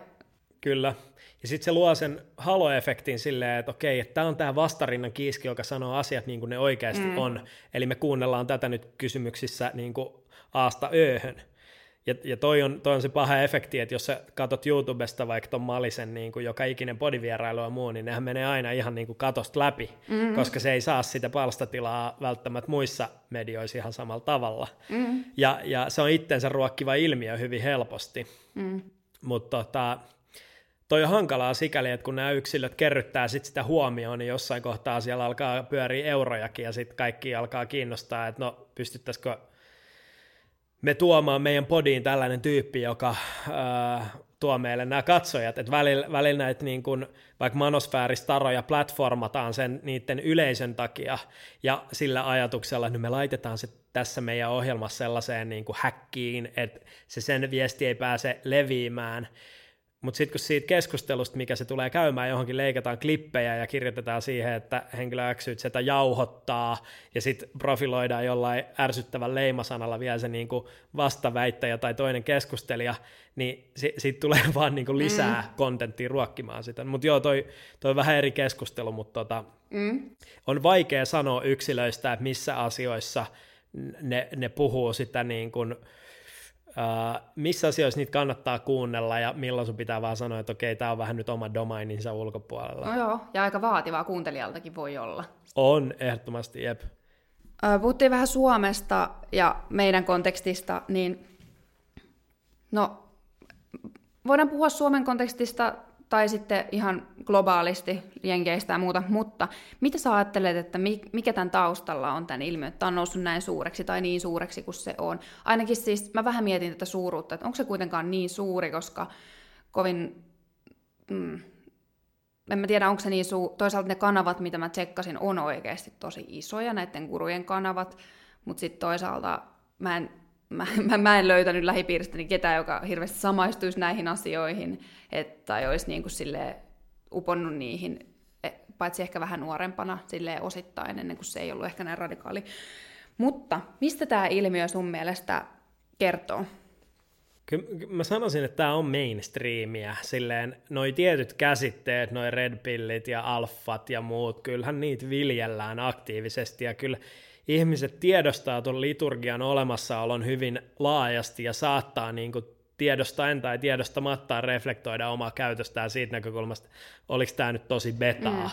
Kyllä. Ja sitten se luo sen halo-efektin silleen, että okei, että tämä on tämä vastarinnan kiiski, joka sanoo asiat niin kuin ne oikeasti mm. on. Eli me kuunnellaan tätä nyt kysymyksissä niin kuin aasta ööhön. Ja, ja toi, on, toi on se paha efekti, että jos sä katot YouTubesta vaikka ton Malisen niin kuin joka ikinen podivierailu ja muu, niin nehän menee aina ihan niin kuin katosta läpi, mm-hmm. koska se ei saa sitä palstatilaa välttämättä muissa medioissa ihan samalla tavalla. Mm-hmm. Ja, ja se on itsensä ruokkiva ilmiö hyvin helposti. Mm-hmm. Mutta tota, toi on hankalaa sikäli, että kun nämä yksilöt kerryttää sit sitä huomioon, niin jossain kohtaa siellä alkaa pyöriä eurojakin ja sitten kaikki alkaa kiinnostaa, että no pystyttäisikö me tuomaan meidän podiin tällainen tyyppi, joka äh, tuo meille nämä katsojat, että välillä, välillä näitä niin kuin, vaikka manosfääristaroja platformataan sen niiden yleisön takia ja sillä ajatuksella, että me laitetaan se tässä meidän ohjelmassa sellaiseen niin kuin häkkiin, että se sen viesti ei pääse leviämään, mutta sitten kun siitä keskustelusta, mikä se tulee käymään, johonkin leikataan klippejä ja kirjoitetaan siihen, että henkilö X sitä jauhottaa ja sitten profiloidaan jollain ärsyttävän leimasanalla vielä se niinku vastaväittäjä tai toinen keskustelija, niin si- siitä tulee vaan niinku lisää mm. kontenttia ruokkimaan sitä. Mutta joo, toi, toi on vähän eri keskustelu, mutta tota, mm. on vaikea sanoa yksilöistä, että missä asioissa ne, ne puhuu sitä niin kuin, Uh, missä asioissa niitä kannattaa kuunnella ja milloin sun pitää vaan sanoa, että okei, tämä on vähän nyt oma domaininsa ulkopuolella. No joo, ja aika vaativaa kuuntelijaltakin voi olla. On, ehdottomasti, jep. Uh, puhuttiin vähän Suomesta ja meidän kontekstista, niin no, voidaan puhua Suomen kontekstista tai sitten ihan globaalisti jenkeistä ja muuta, mutta mitä sä ajattelet, että mikä tämän taustalla on tämän ilmiön, että on noussut näin suureksi tai niin suureksi kuin se on? Ainakin siis mä vähän mietin tätä suuruutta, että onko se kuitenkaan niin suuri, koska kovin, mm, en mä tiedä onko se niin suuri, toisaalta ne kanavat, mitä mä tsekkasin, on oikeasti tosi isoja, näiden kurujen kanavat, mutta sitten toisaalta mä en mä, mä, mä en löytänyt lähipiiristäni ketään, joka hirveästi samaistuisi näihin asioihin, että, tai olisi niin kuin silleen uponnut niihin, e, paitsi ehkä vähän nuorempana silleen osittain, ennen kuin se ei ollut ehkä näin radikaali. Mutta mistä tämä ilmiö sun mielestä kertoo? Kyllä mä sanoisin, että tämä on mainstreamia, silleen noi tietyt käsitteet, noi redpillit ja alfat ja muut, kyllähän niitä viljellään aktiivisesti ja kyllä ihmiset tiedostaa tuon liturgian olemassaolon hyvin laajasti ja saattaa niin kuin tiedostaen tai tiedostamatta reflektoida omaa käytöstään siitä näkökulmasta, oliko tämä nyt tosi betaa.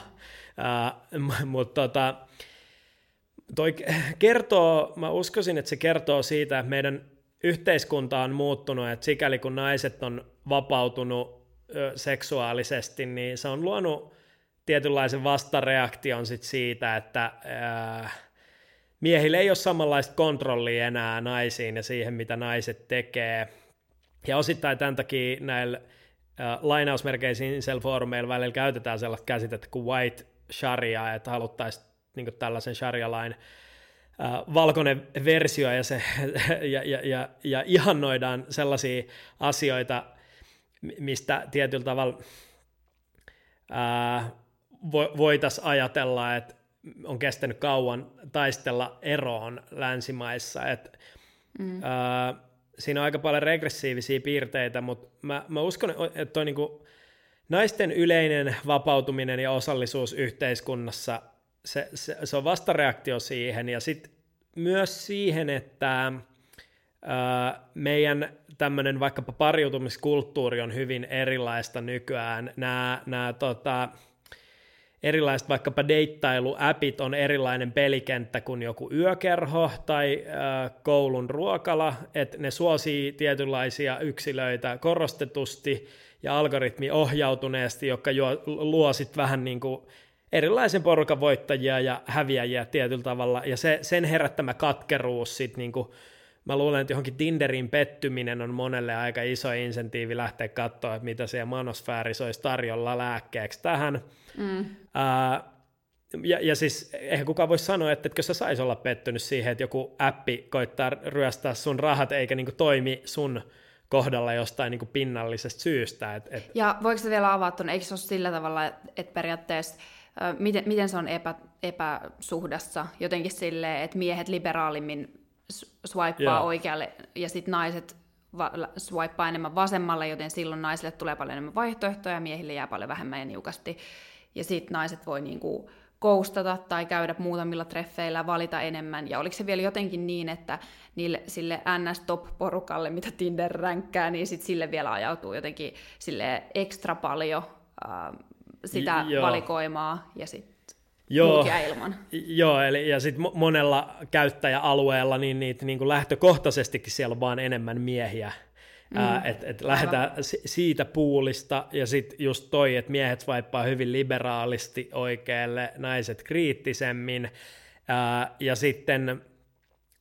Mm. Uh, Mutta tota, toi kertoo, mä uskoisin, että se kertoo siitä, että meidän yhteiskunta on muuttunut, että sikäli kun naiset on vapautunut ö, seksuaalisesti, niin se on luonut tietynlaisen vastareaktion sit siitä, että ö, miehillä ei ole samanlaista kontrollia enää naisiin ja siihen, mitä naiset tekee. Ja osittain tämän takia näillä äh, lainausmerkeisiin foorumeilla välillä käytetään sellaista käsitettä kuin white sharia, että haluttaisiin niin tällaisen sharia-lain äh, valkoinen versio ja, se, ja, ja, ja, ja ihannoidaan sellaisia asioita, mistä tietyllä tavalla äh, voitaisiin ajatella, että on kestänyt kauan taistella eroon länsimaissa. Et, mm. ää, siinä on aika paljon regressiivisiä piirteitä, mutta mä, mä uskon, että toi niinku, naisten yleinen vapautuminen ja osallisuus yhteiskunnassa, se, se, se on vastareaktio siihen, ja sitten myös siihen, että ää, meidän tämmöinen vaikkapa pariutumiskulttuuri on hyvin erilaista nykyään. Nämä tota, erilaiset vaikkapa deittailuäpit on erilainen pelikenttä kuin joku yökerho tai äh, koulun ruokala, että ne suosii tietynlaisia yksilöitä korostetusti ja algoritmi ohjautuneesti, joka jo, luo sitten vähän niin kuin erilaisen porukan voittajia ja häviäjiä tietyllä tavalla, ja se, sen herättämä katkeruus sitten niin kuin mä luulen, että johonkin Tinderin pettyminen on monelle aika iso insentiivi lähteä katsoa, että mitä siellä manosfäärissä olisi tarjolla lääkkeeksi tähän. Mm. Uh, ja, ja siis eihän kukaan voi sanoa, että etkö sä saisi olla pettynyt siihen, että joku appi koittaa ryöstää sun rahat eikä niinku toimi sun kohdalla jostain niinku pinnallisesta syystä. Et, et... Ja voiko se vielä avata eikö se ole sillä tavalla, että periaatteessa miten, miten se on epä, epäsuhdassa jotenkin silleen, että miehet liberaalimmin swipea yeah. oikealle ja sitten naiset va- swipea enemmän vasemmalle, joten silloin naisille tulee paljon enemmän vaihtoehtoja ja miehille jää paljon vähemmän ja niukasti. Ja sitten naiset voi niinku koustata tai käydä muutamilla treffeillä, valita enemmän. Ja oliko se vielä jotenkin niin, että niille, sille NS-top-porukalle, mitä Tinder ränkkää, niin sit sille vielä ajautuu jotenkin sille ekstra paljon äh, sitä J- valikoimaa ja sitten Joo, ilman. Joo, eli ja sitten monella käyttäjäalueella niin niitä niin kuin lähtökohtaisestikin siellä on vaan enemmän miehiä. Mm, että et lähdetään siitä puulista, ja sitten just toi, että miehet vaippaa hyvin liberaalisti oikealle, naiset kriittisemmin, ää, ja sitten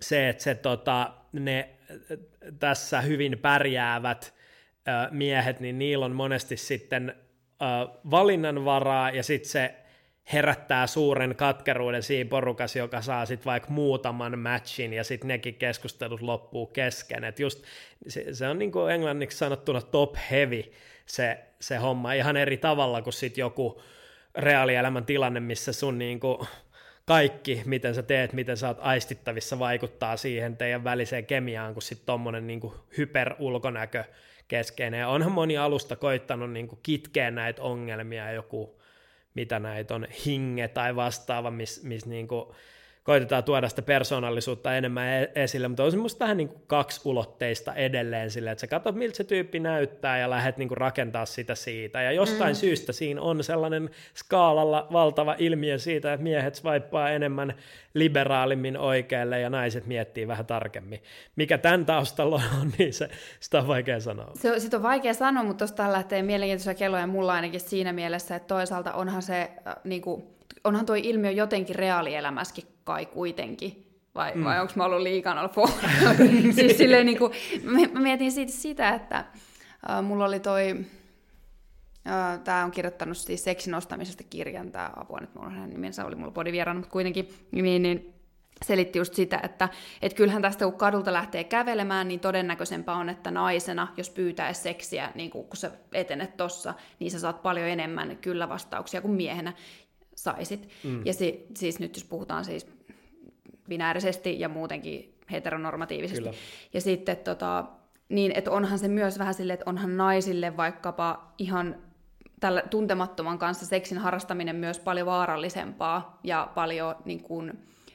se, että se, tota, ne tässä hyvin pärjäävät ää, miehet, niin niillä on monesti sitten ää, valinnanvaraa, ja sitten se herättää suuren katkeruuden siinä porukassa, joka saa sitten vaikka muutaman matchin ja sitten nekin keskustelut loppuu kesken. Et just se, se on niin kuin englanniksi sanottuna top heavy se, se homma ihan eri tavalla kuin sitten joku reaalielämän tilanne, missä sun niin kuin kaikki, miten sä teet, miten sä oot aistittavissa, vaikuttaa siihen teidän väliseen kemiaan, kun sitten tommonen niin hyperulkonäkö keskeinen. Ja onhan moni alusta koittanut niin kuin kitkeä näitä ongelmia, joku mitä näitä on, hinge tai vastaava, missä mis niin kuin koitetaan tuoda sitä persoonallisuutta enemmän e- esille, mutta on semmoista vähän niin kuin ulotteista edelleen sille, että sä katsot, miltä se tyyppi näyttää ja lähdet niin kuin rakentaa sitä siitä. Ja jostain mm. syystä siinä on sellainen skaalalla valtava ilmiö siitä, että miehet swipea enemmän liberaalimmin oikealle ja naiset miettii vähän tarkemmin. Mikä tämän taustalla on, niin se, sitä on vaikea sanoa. Se, sitä on vaikea sanoa, mutta tuosta lähtee mielenkiintoisia kelloja mulla ainakin siinä mielessä, että toisaalta onhan se äh, niin kuin onhan tuo ilmiö jotenkin reaalielämässäkin kai kuitenkin. Vai, mm. vai onko mä ollut liikaa siis silleen niin kuin, mä mietin siitä sitä, että äh, mulla oli toi, äh, tämä on kirjoittanut siis seksin ostamisesta kirjan, tämä apua nyt mulla hänen nimensä oli mulla podivieraana, mutta kuitenkin, niin, niin selitti just sitä, että et kyllähän tästä kun kadulta lähtee kävelemään, niin todennäköisempää on, että naisena, jos pyytää seksiä, niin kun, kun sä etenet tossa, niin sä saat paljon enemmän kyllä vastauksia kuin miehenä saisit. Mm. Ja si, siis nyt jos puhutaan siis binäärisesti ja muutenkin heteronormatiivisesti. Kyllä. Ja sitten tota, niin, että onhan se myös vähän silleen, että onhan naisille vaikkapa ihan tällä tuntemattoman kanssa seksin harrastaminen myös paljon vaarallisempaa ja paljon niin kuin,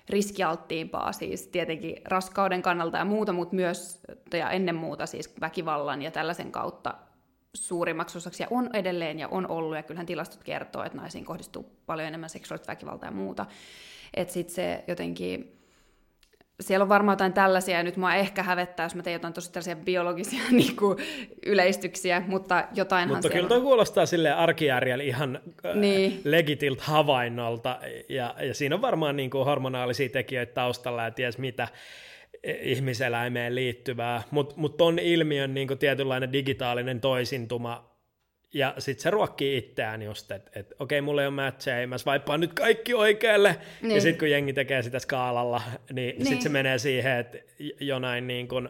riskialttiimpaa siis tietenkin raskauden kannalta ja muuta, mutta myös ja ennen muuta siis väkivallan ja tällaisen kautta suurimmaksi osaksi ja on edelleen ja on ollut, ja kyllähän tilastot kertoo, että naisiin kohdistuu paljon enemmän seksuaalista väkivaltaa ja muuta. Että sitten se jotenkin, siellä on varmaan jotain tällaisia, ja nyt mua ehkä hävettää, jos mä teen jotain tosi tällaisia biologisia niin kuin, yleistyksiä, mutta jotainhan Mutta kyllä toi kuulostaa sille arkijärjellä ihan äh, niin. legitilt havainnolta, ja, ja siinä on varmaan niin kuin hormonaalisia tekijöitä taustalla ja ties mitä ihmiseläimeen liittyvää, mutta mut ton ilmiön niin tietynlainen digitaalinen toisintuma, ja sitten se ruokkii itseään just, että et, okei, okay, mulla ei ole matcheja, mä swipaan nyt kaikki oikealle, niin. ja sitten kun jengi tekee sitä skaalalla, niin, niin. sitten se menee siihen, että jonain niin kuin,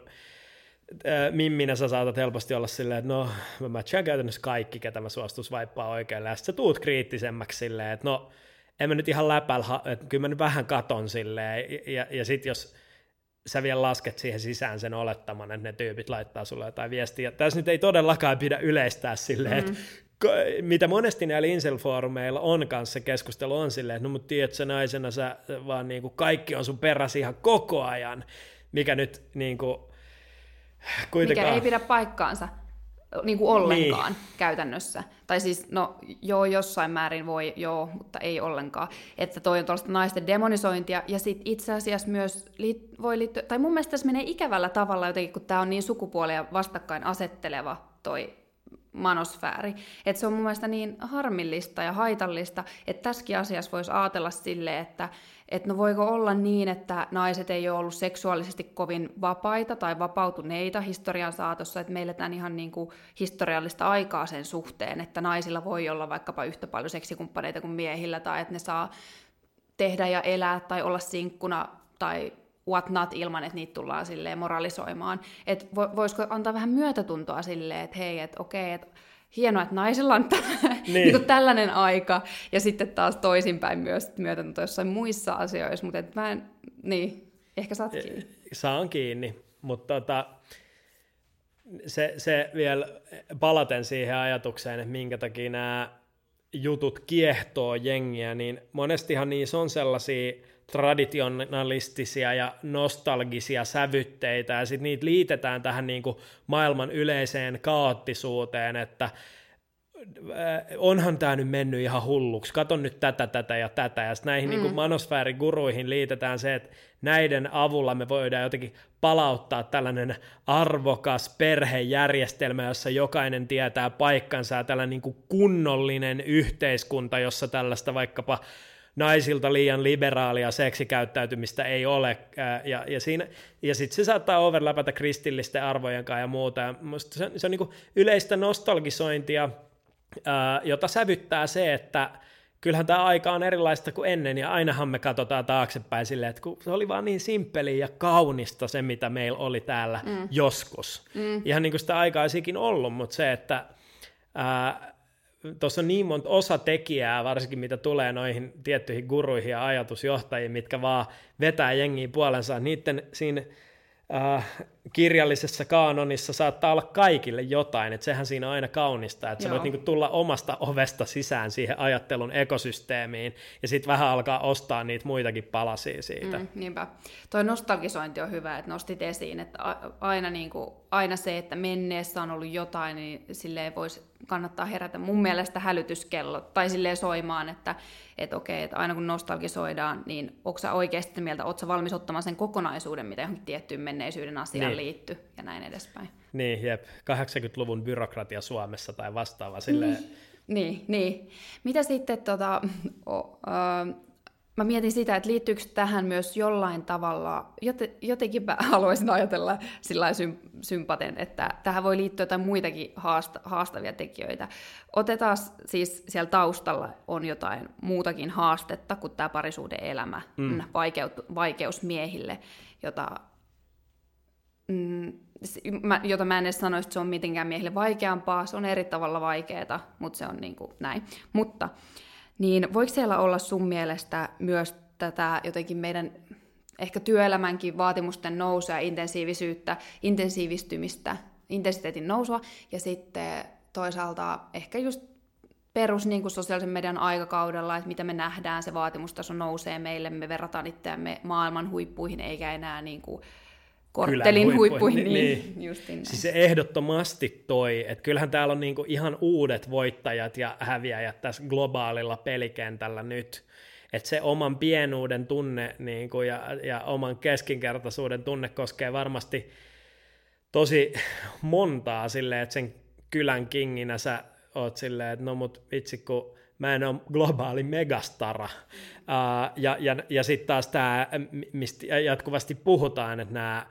mimminä sä saatat helposti olla silleen, että no, mä matchaan käytännössä kaikki, ketä mä suostun swipaa oikealle, ja sitten sä tuut kriittisemmäksi silleen, että no, en mä nyt ihan läpällä, että kyllä mä nyt vähän katon silleen, ja, ja sitten jos sä vielä lasket siihen sisään sen olettaman, että ne tyypit laittaa sulle jotain viestiä. Tässä nyt ei todellakaan pidä yleistää silleen, mm. että mitä monesti näillä incel-foorumeilla on kanssa keskustelu on silleen, että no mutta tiedätkö naisena sä vaan niin kuin kaikki on sun peräsi ihan koko ajan, mikä nyt niin kuin, kuitenkaan... Mikä ei pidä paikkaansa niin kuin ollenkaan niin. käytännössä. Tai siis, no joo, jossain määrin voi, joo, mutta ei ollenkaan. Että toi on tuollaista naisten demonisointia, ja sitten itse asiassa myös liit, voi liittyä, tai mun mielestä tässä menee ikävällä tavalla jotenkin, kun tämä on niin sukupuolia vastakkain asetteleva toi manosfääri. Että se on mun mielestä niin harmillista ja haitallista, että tässäkin asiassa voisi ajatella silleen, että että no voiko olla niin, että naiset ei ole ollut seksuaalisesti kovin vapaita tai vapautuneita historian saatossa, että meillä tämän ihan niin kuin historiallista aikaa sen suhteen, että naisilla voi olla vaikkapa yhtä paljon seksikumppaneita kuin miehillä, tai että ne saa tehdä ja elää tai olla sinkkuna tai what not ilman, että niitä tullaan silleen moralisoimaan. Että voisiko antaa vähän myötätuntoa silleen, että hei, että okei, että hienoa, että naisilla on niin. niin kuin tällainen aika, ja sitten taas toisinpäin myös myötätunto jossain muissa asioissa, mutta et mä en, niin, ehkä saat kiinni. Saan kiinni, mutta tota, se, se vielä palaten siihen ajatukseen, että minkä takia nämä jutut kiehtoo jengiä, niin monestihan niissä on sellaisia traditionalistisia ja nostalgisia sävytteitä, ja sitten niitä liitetään tähän niin kuin maailman yleiseen kaoottisuuteen, että äh, onhan tämä nyt mennyt ihan hulluksi, katon nyt tätä, tätä ja tätä, ja sitten näihin mm. niin manosfääriguruihin liitetään se, että näiden avulla me voidaan jotenkin palauttaa tällainen arvokas perhejärjestelmä, jossa jokainen tietää paikkansa, ja tällainen niin kuin kunnollinen yhteiskunta, jossa tällaista vaikkapa naisilta liian liberaalia seksikäyttäytymistä ei ole, ja, ja, siinä, ja sitten se saattaa overläpätä kristillisten arvojen kanssa ja muuta, ja se, on, se on niin yleistä nostalgisointia, jota sävyttää se, että kyllähän tämä aika on erilaista kuin ennen, ja ainahan me katsotaan taaksepäin silleen, että kun se oli vaan niin simppeliä ja kaunista se, mitä meillä oli täällä mm. joskus. Mm. Ihan niin kuin sitä aikaa ollut, mutta se, että tuossa on niin monta osatekijää, varsinkin mitä tulee noihin tiettyihin guruihin ja ajatusjohtajiin, mitkä vaan vetää jengiä puolensa. Niiden siinä äh, kirjallisessa kaanonissa saattaa olla kaikille jotain, että sehän siinä on aina kaunista, että Joo. sä voit niinku tulla omasta ovesta sisään siihen ajattelun ekosysteemiin ja sitten vähän alkaa ostaa niitä muitakin palasia siitä. Mm, niinpä. Toi nostalgisointi on hyvä, että nostit esiin, että aina, niinku, aina se, että menneessä on ollut jotain, niin silleen voisi kannattaa herätä mun mielestä hälytyskello tai silleen soimaan, että että okei, että aina kun nostalgisoidaan, niin onko sä oikeasti mieltä, ootko valmis ottamaan sen kokonaisuuden, mitä johonkin tiettyyn menneisyyden asiaan niin. liittyy ja näin edespäin. Niin, jep. 80-luvun byrokratia Suomessa tai vastaava silleen. Niin, niin. niin. Mitä sitten, tota, o, ö, mä mietin sitä, että liittyykö tähän myös jollain tavalla, jotenkin mä haluaisin ajatella sillä sympaten, että tähän voi liittyä jotain muitakin haasta, haastavia tekijöitä. Otetaan siis siellä taustalla on jotain muutakin haastetta kuin tämä parisuuden elämä, mm. vaikeut, vaikeus miehille, jota, mm, mä, jota mä en edes sanoisi, että se on mitenkään miehille vaikeampaa, se on eri tavalla vaikeaa, mutta se on niin kuin näin. Mutta niin voiko siellä olla sun mielestä myös tätä jotenkin meidän ehkä työelämänkin vaatimusten nousua, intensiivisyyttä, intensiivistymistä, intensiteetin nousua, ja sitten toisaalta ehkä just perus niin kuin sosiaalisen median aikakaudella, että mitä me nähdään, se vaatimustaso nousee meille, me verrataan itseämme maailman huippuihin, eikä enää niin kuin korttelin huippuihin. Niin, niin. Justin siis se ehdottomasti toi, että kyllähän täällä on niinku ihan uudet voittajat ja häviäjät tässä globaalilla pelikentällä nyt, että se oman pienuuden tunne niinku, ja, ja oman keskinkertaisuuden tunne koskee varmasti tosi montaa silleen, että sen kylän kinginä sä oot silleen, että no mut vitsi kun mä en ole globaali megastara. Ja ja, ja sitten taas tämä, mistä jatkuvasti puhutaan, että nämä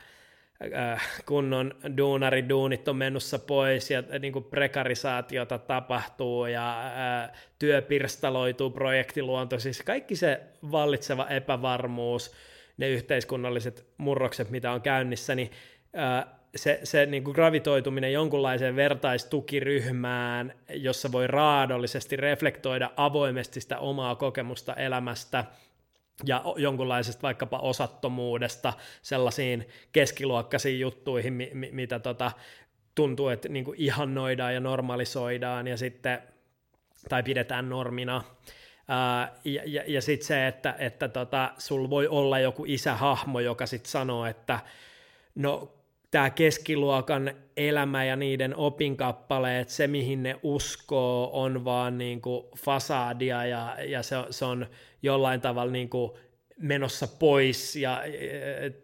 kunnon duunariduunit on menossa pois ja niin kuin prekarisaatiota tapahtuu ja uh, työ pirstaloituu projektiluontoisesti. Kaikki se vallitseva epävarmuus, ne yhteiskunnalliset murrokset, mitä on käynnissä, niin se, se niin kuin gravitoituminen jonkunlaiseen vertaistukiryhmään, jossa voi raadollisesti reflektoida avoimesti sitä omaa kokemusta elämästä ja jonkunlaisesta vaikkapa osattomuudesta sellaisiin keskiluokkaisiin juttuihin, mi, mi, mitä tota, tuntuu, että niin kuin ihannoidaan ja normalisoidaan ja sitten, tai pidetään normina. Uh, ja ja, ja sitten se, että, että tota, sul voi olla joku isähahmo, joka sitten sanoo, että no tämä keskiluokan elämä ja niiden opinkappaleet, se mihin ne uskoo, on vaan niin kuin fasadia ja, ja se, se on jollain tavalla niin kuin menossa pois ja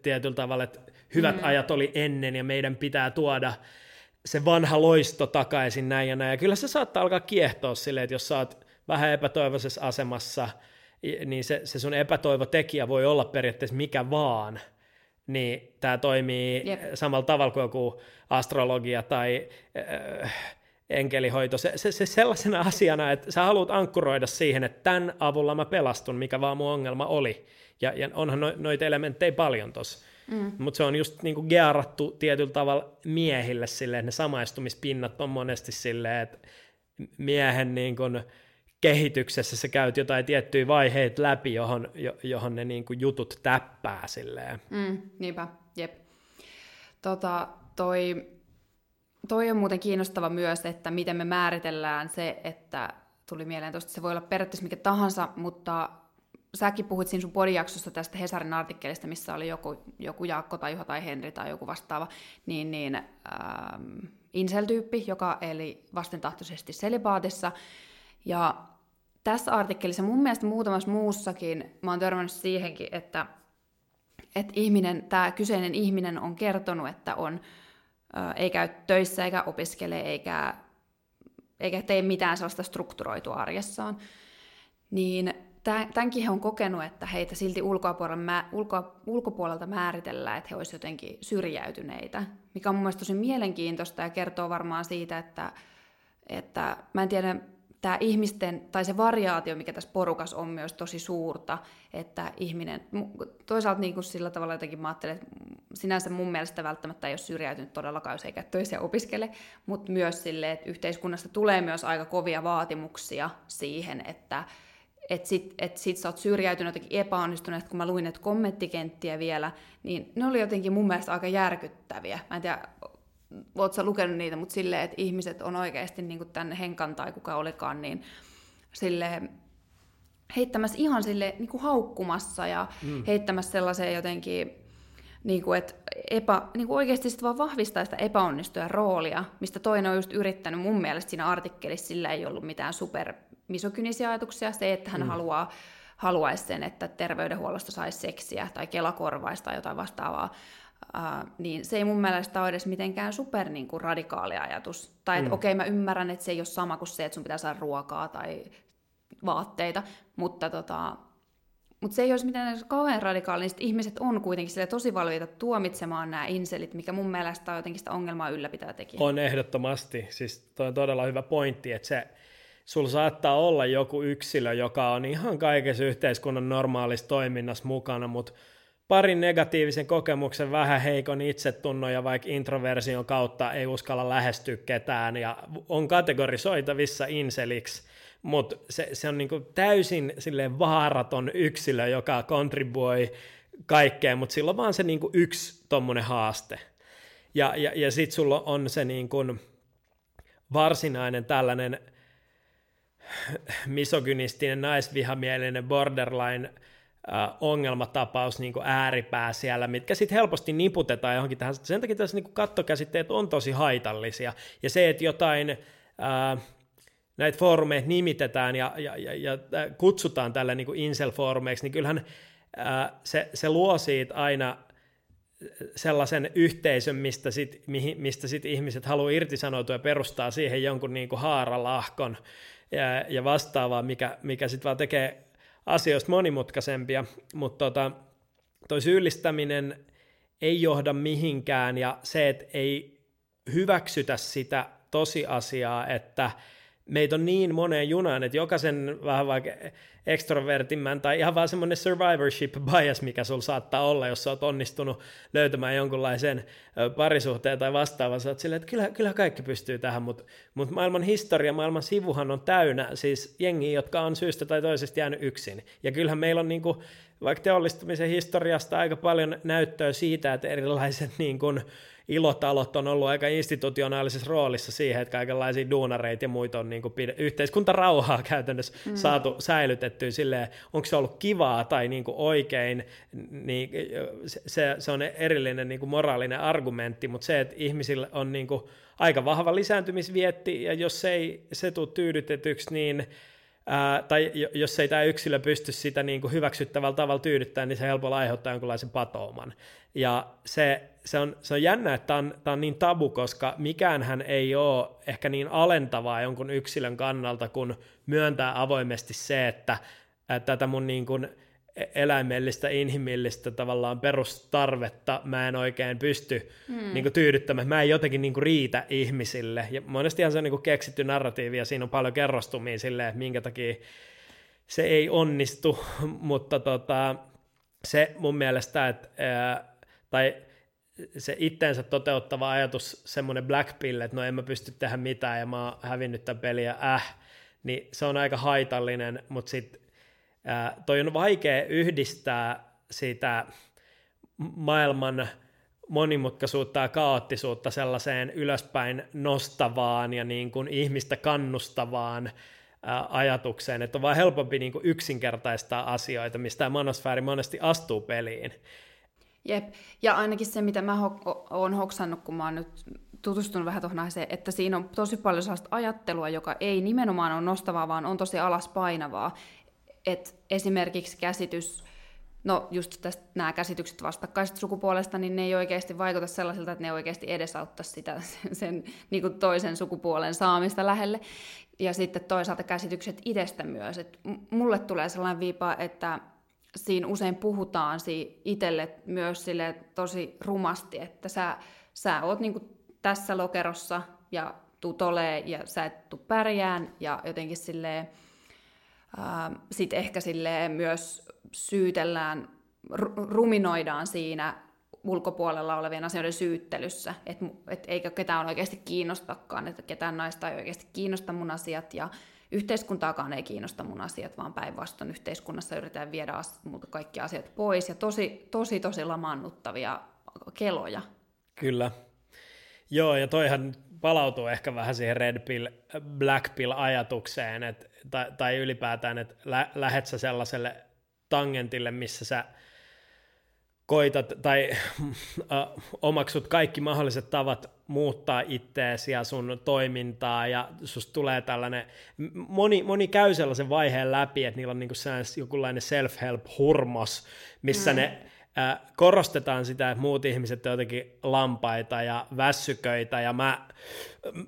tietyllä tavalla, että hyvät mm. ajat oli ennen ja meidän pitää tuoda se vanha loisto takaisin näin ja näin. Ja kyllä se saattaa alkaa kiehtoa silleen, että jos sä oot vähän epätoivoisessa asemassa, niin se, se sun epätoivotekijä voi olla periaatteessa mikä vaan – niin tämä toimii Jep. samalla tavalla kuin joku astrologia tai äh, enkelihoito. Se, se, se sellaisena asiana, että sä haluat ankkuroida siihen, että tämän avulla mä pelastun, mikä vaan mun ongelma oli. Ja, ja onhan no, noita elementtejä paljon tuossa. Mm. Mutta se on just niinku gearattu tietyllä tavalla miehille silleen, että ne samaistumispinnat on monesti silleen, että miehen niin kuin, kehityksessä sä käyt jotain tiettyjä vaiheita läpi, johon, johon ne niin kuin jutut täppää silleen. Mm, niinpä, jep. Tota, toi, toi on muuten kiinnostava myös, että miten me määritellään se, että tuli mieleen tuosta, se voi olla periaatteessa mikä tahansa, mutta säkin puhuit siinä sun podijaksossa tästä Hesarin artikkelista, missä oli joku, joku Jaakko tai Juha tai Henri tai joku vastaava, niin, niin ähm, incel-tyyppi, joka eli vastentahtoisesti selibaatissa, ja tässä artikkelissa, mun mielestä muutamassa muussakin, mä oon törmännyt siihenkin, että, että ihminen, tämä kyseinen ihminen on kertonut, että on, ä, ei käy töissä eikä opiskele eikä, eikä tee mitään sellaista strukturoitua arjessaan. Niin tämänkin he on kokenut, että heitä silti ulkopuolelta, ulko, ulkopuolelta määritellään, että he olisivat jotenkin syrjäytyneitä, mikä on mun mielestä tosi mielenkiintoista ja kertoo varmaan siitä, että, että mä en tiedä, tämä ihmisten, tai se variaatio, mikä tässä porukassa on myös tosi suurta, että ihminen, toisaalta niin kuin sillä tavalla jotenkin mä ajattelen, että sinänsä mun mielestä välttämättä ei ole syrjäytynyt todellakaan, jos ei käy töissä ja opiskele, mutta myös sille, että yhteiskunnasta tulee myös aika kovia vaatimuksia siihen, että että sit, et sit sä oot syrjäytynyt jotenkin epäonnistuneet, kun mä luin näitä kommenttikenttiä vielä, niin ne oli jotenkin mun mielestä aika järkyttäviä. Mä en tiedä, oot sä lukenut niitä, mutta silleen, että ihmiset on oikeasti niin kuin tänne Henkan tai kuka olikaan, niin sille heittämässä ihan sille niin kuin haukkumassa ja mm. heittämässä sellaiseen jotenkin, niin kuin, että epä, niin kuin oikeasti sit vaan vahvistaa sitä epäonnistujan roolia, mistä toinen on just yrittänyt mun mielestä siinä artikkelissa, sillä ei ollut mitään super misokynisiä ajatuksia. Se, että hän mm. haluaa, haluaisi sen, että terveydenhuollosta saisi seksiä tai kelakorvaista tai jotain vastaavaa, Uh, niin se ei mun mielestä ole edes mitenkään super niin kuin, radikaali ajatus. Tai että mm. okei, okay, mä ymmärrän, että se ei ole sama kuin se, että sun pitää saada ruokaa tai vaatteita, mutta tota, mutta se ei olisi mitään kauhean radikaali, niin ihmiset on kuitenkin tosi valmiita tuomitsemaan nämä inselit, mikä mun mielestä on jotenkin sitä ongelmaa ylläpitää tekijä. On ehdottomasti. Siis toi on todella hyvä pointti, että se, sulla saattaa olla joku yksilö, joka on ihan kaikessa yhteiskunnan normaalissa toiminnassa mukana, mutta parin negatiivisen kokemuksen, vähän heikon itsetunnon ja vaikka introversion kautta ei uskalla lähestyä ketään ja on kategorisoitavissa inseliksi, mutta se, se on niinku täysin silleen vaaraton yksilö, joka kontribuoi kaikkeen, mutta sillä on vaan se niinku yksi tommonen haaste. Ja, ja, ja sitten sulla on se niinku varsinainen tällainen misogynistinen, naisvihamielinen borderline – ongelmatapaus niin ääripää siellä, mitkä sitten helposti niputetaan johonkin tähän. Sen takia tässä niin kattokäsitteet on tosi haitallisia. Ja se, että jotain ää, näitä foorumeita nimitetään ja, ja, ja, ja kutsutaan tällä niin incel-foorumeiksi, niin kyllähän ää, se, se luo siitä aina sellaisen yhteisön, mistä sit, mihin, mistä sit ihmiset haluaa irtisanoutua ja perustaa siihen jonkun niin kuin haaralahkon ja, ja vastaavaa, mikä, mikä sitten vaan tekee asioista monimutkaisempia, mutta tota, toi syyllistäminen ei johda mihinkään ja se, että ei hyväksytä sitä tosiasiaa, että meitä on niin moneen junaan, että jokaisen vähän vaikka extrovertimmän tai ihan vaan semmoinen survivorship bias, mikä sulla saattaa olla, jos sä oot onnistunut löytämään jonkunlaisen parisuhteen tai vastaavan, sä oot silleen, että kyllä, kyllä kaikki pystyy tähän, mutta mut maailman historia, maailman sivuhan on täynnä siis jengiä, jotka on syystä tai toisesta jäänyt yksin. Ja kyllähän meillä on niinku, vaikka teollistumisen historiasta aika paljon näyttöä siitä, että erilaiset niin kuin, ilotalot on ollut aika institutionaalisessa roolissa siihen, että kaikenlaisia duunareita ja muita on niin kuin yhteiskuntarauhaa käytännössä mm. saatu säilytettyä silleen, onko se ollut kivaa tai niin kuin oikein, niin se, se on erillinen niin kuin moraalinen argumentti, mutta se, että ihmisillä on niin kuin aika vahva lisääntymisvietti, ja jos ei se tule tyydytetyksi, niin ää, tai jos ei tämä yksilö pysty sitä niin kuin hyväksyttävällä tavalla tyydyttämään, niin se helpolla aiheuttaa jonkinlaisen patouman. Ja se, se, on, se on jännä, että tämä on, tämä on niin tabu, koska mikään hän ei ole ehkä niin alentavaa jonkun yksilön kannalta, kun myöntää avoimesti se, että, että tätä mun niin kuin eläimellistä, inhimillistä tavallaan perustarvetta mä en oikein pysty hmm. niin kuin tyydyttämään. Mä en jotenkin niin kuin riitä ihmisille. Ja monestihan se on niin kuin keksitty narratiivi ja siinä on paljon kerrostumia silleen, että minkä takia se ei onnistu, mutta tota, se mun mielestä, että ää, tai se itteensä toteuttava ajatus, semmoinen black pill, että no en mä pysty tehdä mitään ja mä oon hävinnyt tämän peliä, äh, niin se on aika haitallinen, mutta sitten toi on vaikea yhdistää sitä maailman monimutkaisuutta ja kaoottisuutta sellaiseen ylöspäin nostavaan ja niin kuin ihmistä kannustavaan ajatukseen, että on vaan helpompi niin kuin yksinkertaistaa asioita, mistä manosfääri monesti astuu peliin. Jep, ja ainakin se, mitä mä ho- oon hoksannut, kun mä oon nyt tutustunut vähän tuohon aiheeseen, että siinä on tosi paljon sellaista ajattelua, joka ei nimenomaan ole nostavaa, vaan on tosi alaspainavaa. Et esimerkiksi käsitys, no just tästä nämä käsitykset vastakkaisesta sukupuolesta, niin ne ei oikeasti vaikuta sellaisilta, että ne oikeasti edesauttaisi sitä sen niin kuin toisen sukupuolen saamista lähelle. Ja sitten toisaalta käsitykset itsestä myös. Et mulle tulee sellainen viipa, että siinä usein puhutaan si itselle myös sille tosi rumasti, että sä, sä oot niinku tässä lokerossa ja tuut olee ja sä et tuu pärjään ja jotenkin silleen, sitten ehkä silleen myös syytellään, ruminoidaan siinä ulkopuolella olevien asioiden syyttelyssä, että et eikö ketään oikeasti kiinnostakaan, että ketään naista ei oikeasti kiinnosta mun asiat ja yhteiskuntaakaan ei kiinnosta mun asiat, vaan päinvastoin yhteiskunnassa yritetään viedä as- kaikki asiat pois ja tosi, tosi, tosi lamaannuttavia keloja. Kyllä. Joo, ja toihan palautuu ehkä vähän siihen red pill, black pill ajatukseen, että, tai, tai ylipäätään, että lä, lähet sä sellaiselle tangentille, missä sä koitat tai äh, omaksut kaikki mahdolliset tavat muuttaa itteesi ja sun toimintaa ja susta tulee tällainen, moni, moni käy sellaisen vaiheen läpi, että niillä on niinku jokinlainen self-help-hurmos, missä mm. ne äh, korostetaan sitä, että muut ihmiset on jotenkin lampaita ja väsyköitä, ja mä,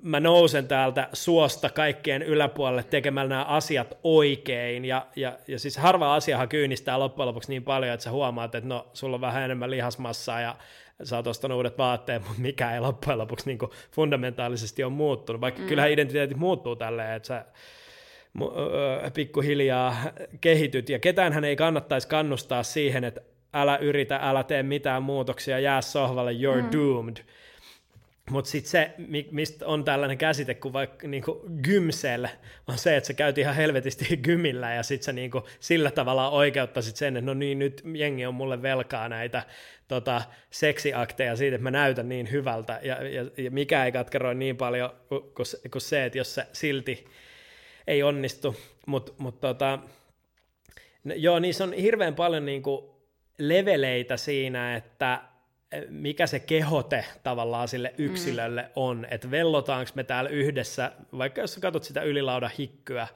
mä nousen täältä suosta kaikkien yläpuolelle tekemällä nämä asiat oikein, ja, ja, ja siis harva asiahan kyynistää loppujen lopuksi niin paljon, että sä huomaat, että no, sulla on vähän enemmän lihasmassaa, ja sä oot ostanut uudet vaatteet, mutta mikä ei loppujen lopuksi niin fundamentaalisesti ole muuttunut, vaikka mm. kyllähän identiteetit muuttuu tälleen, että sä pikkuhiljaa kehityt, ja ketään hän ei kannattaisi kannustaa siihen, että älä yritä, älä tee mitään muutoksia, jää sohvalle, you're mm. doomed. Mutta sitten se, mistä on tällainen käsite kuin vaikka niinku gymsel, on se, että sä käyt ihan helvetisti gymillä ja sitten sä niinku sillä tavalla oikeuttaisit sen, että no niin, nyt jengi on mulle velkaa näitä tota, seksiakteja siitä, että mä näytän niin hyvältä ja, ja, ja mikä ei katkeroi niin paljon kuin, kuin se, että jos se silti ei onnistu. Mutta mut tota, joo, niissä on hirveän paljon niinku leveleitä siinä, että e, mikä se kehote tavallaan sille mm. yksilölle mm. on, että vellotaanko me täällä yhdessä, vaikka jos katsot sitä ylilaudan hikkyä,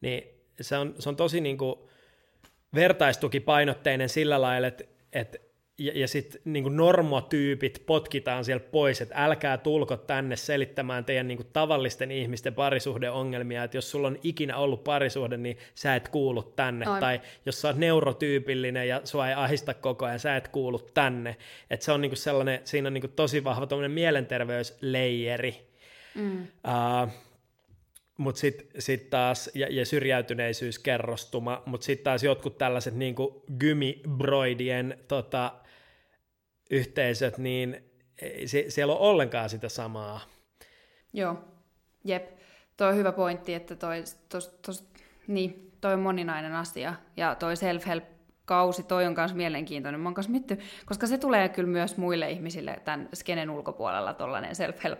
niin se on, se on tosi niin kuin vertaistukipainotteinen sillä lailla, että, että ja, ja sitten niin normotyypit potkitaan sieltä pois, että älkää tulko tänne selittämään teidän niin kuin, tavallisten ihmisten parisuhdeongelmia, että jos sulla on ikinä ollut parisuhde, niin sä et kuulu tänne, Aivan. tai jos sä oot neurotyypillinen ja sua ei ahista koko ajan, sä et kuulu tänne, että se on niin kuin sellainen, siinä on niin kuin tosi vahva mielenterveysleijeri, mm. uh, mutta sitten sit taas, ja, ja syrjäytyneisyyskerrostuma, mutta sitten taas jotkut tällaiset niin gymibroidien tota, yhteisöt, niin se, siellä on ollenkaan sitä samaa. Joo, jep. Toi on hyvä pointti, että toi, tos, tos, niin, toi on moninainen asia. Ja toi self-help kausi, toi on myös mielenkiintoinen. Mä oon mitty, koska se tulee kyllä myös muille ihmisille tämän skenen ulkopuolella tuollainen self-help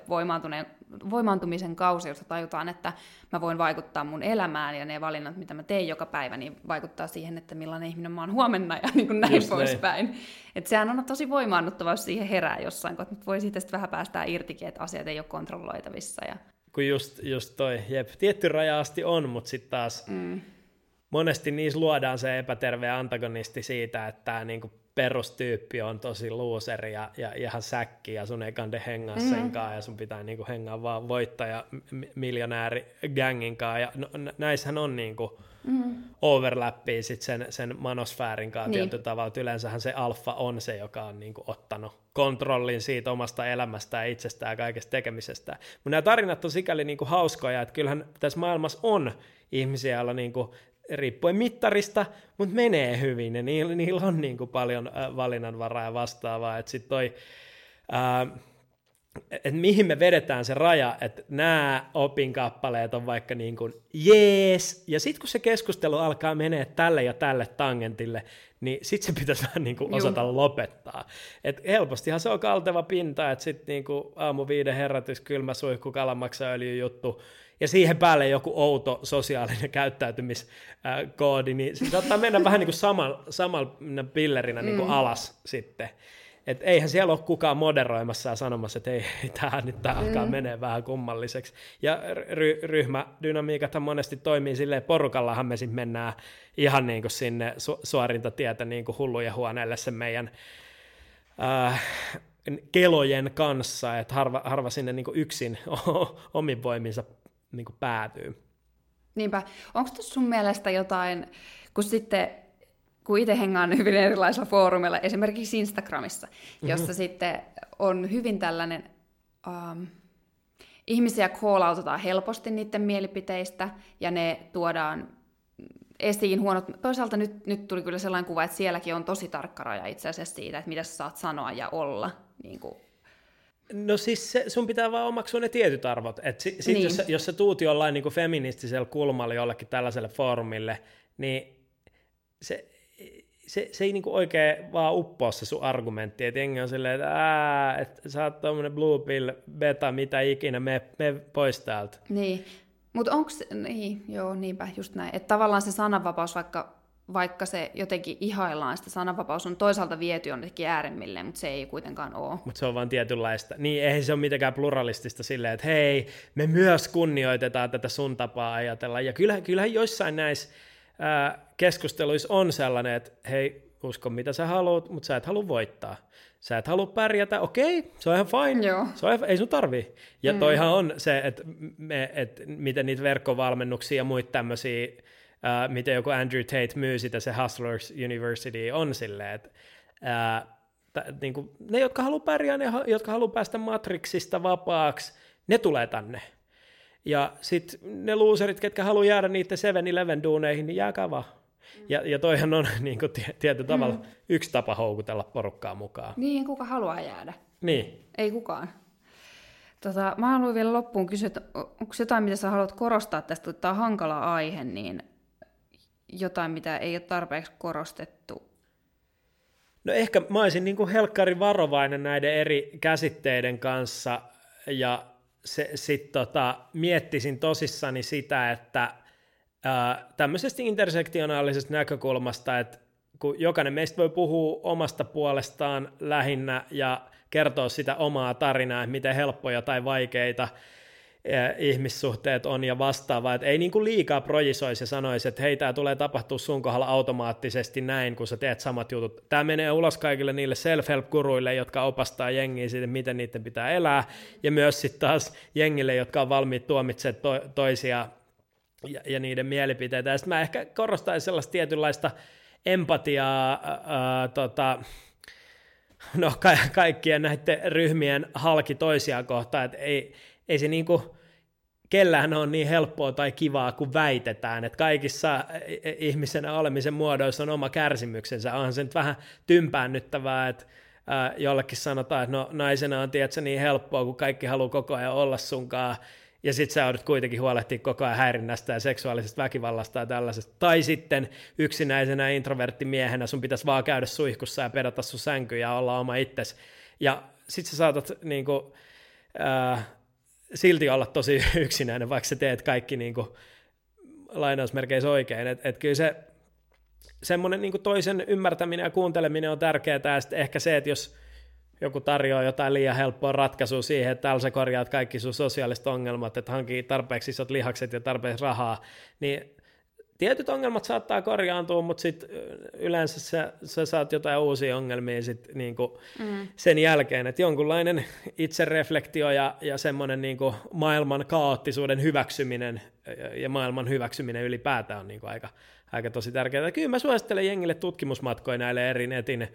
voimaantumisen kausi, jossa tajutaan, että mä voin vaikuttaa mun elämään ja ne valinnat, mitä mä teen joka päivä, niin vaikuttaa siihen, että millainen ihminen mä oon huomenna ja niin kuin näin Just poispäin. Näin. Että sehän on tosi voimaannuttava, jos siihen herää jossain, kun voi siitä sitten vähän päästää irtikin, että asiat ei ole kontrolloitavissa. Ja... Kun just, just toi, jep, tietty raja asti on, mutta sitten taas mm monesti niissä luodaan se epäterve antagonisti siitä, että tämä niinku perustyyppi on tosi looseri ja, ja ihan säkki ja sun ei kande hengaa mm-hmm. senkaan ja sun pitää niinku hengaa vaan voittaja miljonääri gangin ja no, näissähän on niinku mm-hmm. overlappia sit sen, sen manosfäärin kanssa niin. tietyllä tavalla. Yleensähän se alfa on se, joka on niinku ottanut kontrollin siitä omasta elämästään, itsestään ja kaikesta tekemisestä. Mutta nämä tarinat on sikäli niinku hauskoja, että kyllähän tässä maailmassa on ihmisiä, joilla niinku riippuen mittarista, mutta menee hyvin ja niillä, niillä on niin kuin paljon äh, valinnanvaraa ja vastaavaa, että sitten toi, ää, että mihin me vedetään se raja, että nämä opinkappaleet on vaikka niin kuin jees, ja sitten kun se keskustelu alkaa menee tälle ja tälle tangentille, niin sitten se pitäisi vähän niin kuin osata Jum. lopettaa. Et helpostihan se on kalteva pinta, että sitten niin kuin aamu viiden herätys, kylmä suihku, kalamaksaöljy juttu, ja siihen päälle joku outo sosiaalinen käyttäytymiskoodi, niin se saattaa mennä vähän niin kuin samalla, samalla pillerinä niin kuin mm. alas sitten. Et eihän siellä ole kukaan moderoimassa ja sanomassa, että ei, tämä nyt tää mm. alkaa menee vähän kummalliseksi. Ja ry- ryhmädynamiikathan monesti toimii silleen, porukallahan me sitten mennään ihan niin kuin sinne su- suorintatietä niin kuin hullujen huoneelle sen meidän äh, kelojen kanssa, että harva, harva sinne niin kuin yksin omin voiminsa niin kuin päätyy. Niinpä. Onko tuossa sun mielestä jotain, kun sitten kun itse hengaan hyvin erilaisilla foorumeilla, esimerkiksi Instagramissa, jossa mm-hmm. sitten on hyvin tällainen um, ihmisiä call helposti niiden mielipiteistä, ja ne tuodaan esiin huonot. Toisaalta nyt, nyt tuli kyllä sellainen kuva, että sielläkin on tosi tarkka raja itse asiassa siitä, että mitä sä saat sanoa ja olla. Niin kuin. No siis se, sun pitää vaan omaksua ne tietyt arvot. Et sit, sit niin. jos, jos sä tuut jollain niin feministisellä kulmalla jollekin tällaiselle foorumille, niin se, se, se ei niinku oikein vaan uppoa se sun argumentti, että jengi on silleen, että ää, että sä oot tommonen blue pill, beta, mitä ikinä, me, me pois täältä. Niin, mutta onko niin, joo, niinpä, just näin, että tavallaan se sananvapaus, vaikka, vaikka se jotenkin ihaillaan, sitä sananvapaus on toisaalta viety jonnekin ääremmille, mutta se ei kuitenkaan ole. Mutta se on vaan tietynlaista. Niin, eihän se ole mitenkään pluralistista silleen, että hei, me myös kunnioitetaan tätä sun tapaa ajatella. Ja kyllähän, kyllähän joissain näissä keskusteluissa on sellainen, että hei, usko mitä sä haluat, mutta sä et halua voittaa. Sä et halua pärjätä, okei, se on ihan fine, Joo. Se on, ei sun tarvii. Ja mm. toihan on se, että, me, että miten niitä verkkovalmennuksia ja muita tämmöisiä, äh, miten joku Andrew Tate myy sitä, se Hustlers University on silleen, että äh, t- niin kuin, ne, jotka haluaa pärjää, ne, jotka haluaa päästä matriksista vapaaksi, ne tulee tänne. Ja sitten ne loserit, ketkä haluaa jäädä niiden 7-Eleven duuneihin, niin jääkää vaan. Ja, ja toihan on niin kuin tietyllä tavalla mm. yksi tapa houkutella porukkaa mukaan. Niin, kuka haluaa jäädä. Niin. Ei kukaan. Tota, mä haluan vielä loppuun kysyä, että onko jotain, mitä sä haluat korostaa tästä, että tämä on hankala aihe, niin jotain, mitä ei ole tarpeeksi korostettu? No ehkä mä olisin niin helkkari varovainen näiden eri käsitteiden kanssa ja se, sit tota, miettisin tosissani sitä, että ää, tämmöisestä intersektionaalisesta näkökulmasta, että kun jokainen meistä voi puhua omasta puolestaan lähinnä ja kertoa sitä omaa tarinaa, että miten helppoja tai vaikeita ihmissuhteet on ja vastaavaa, että ei niin kuin liikaa projisoisi ja sanoisi, että hei, tämä tulee tapahtua sun kohdalla automaattisesti näin, kun sä teet samat jutut. Tämä menee ulos kaikille niille self-help-kuruille, jotka opastaa jengiä siitä, miten niiden pitää elää, ja myös sitten taas jengille, jotka on valmiit tuomitsemaan to- toisia ja, ja niiden mielipiteitä. Ja sitten mä ehkä korostaisin sellaista tietynlaista empatiaa, ää, tota, no ka- kaikkien näiden ryhmien halki toisiaan kohtaan, että ei, ei se niinku kellään on niin helppoa tai kivaa kuin väitetään, että kaikissa ihmisenä olemisen muodoissa on oma kärsimyksensä, onhan se nyt vähän tympäännyttävää, että jollekin sanotaan, että no naisena on tiedätkö, niin helppoa, kun kaikki haluaa koko ajan olla sunkaan, ja sitten sä joudut kuitenkin huolehtia koko ajan häirinnästä ja seksuaalisesta väkivallasta ja tällaisesta. Tai sitten yksinäisenä introverttimiehenä sun pitäisi vaan käydä suihkussa ja pedata sun sänky ja olla oma itsesi. Ja sit sä saatat niinku, äh, silti olla tosi yksinäinen, vaikka sä teet kaikki niin kuin, lainausmerkeissä oikein. Että et kyllä se semmoinen niin toisen ymmärtäminen ja kuunteleminen on tärkeää, ja sitten ehkä se, että jos joku tarjoaa jotain liian helppoa ratkaisua siihen, että täällä sä korjaat kaikki sun sosiaaliset ongelmat, että hankii tarpeeksi isot lihakset ja tarpeeksi rahaa, niin tietyt ongelmat saattaa korjaantua, mutta sit yleensä sä, sä saat jotain uusia ongelmia sit niinku mm. sen jälkeen, että jonkunlainen itsereflektio ja, ja semmoinen niinku maailman kaoottisuuden hyväksyminen ja maailman hyväksyminen ylipäätään on niinku aika, aika tosi tärkeää. Kyllä mä suosittelen jengille tutkimusmatkoja näille eri netin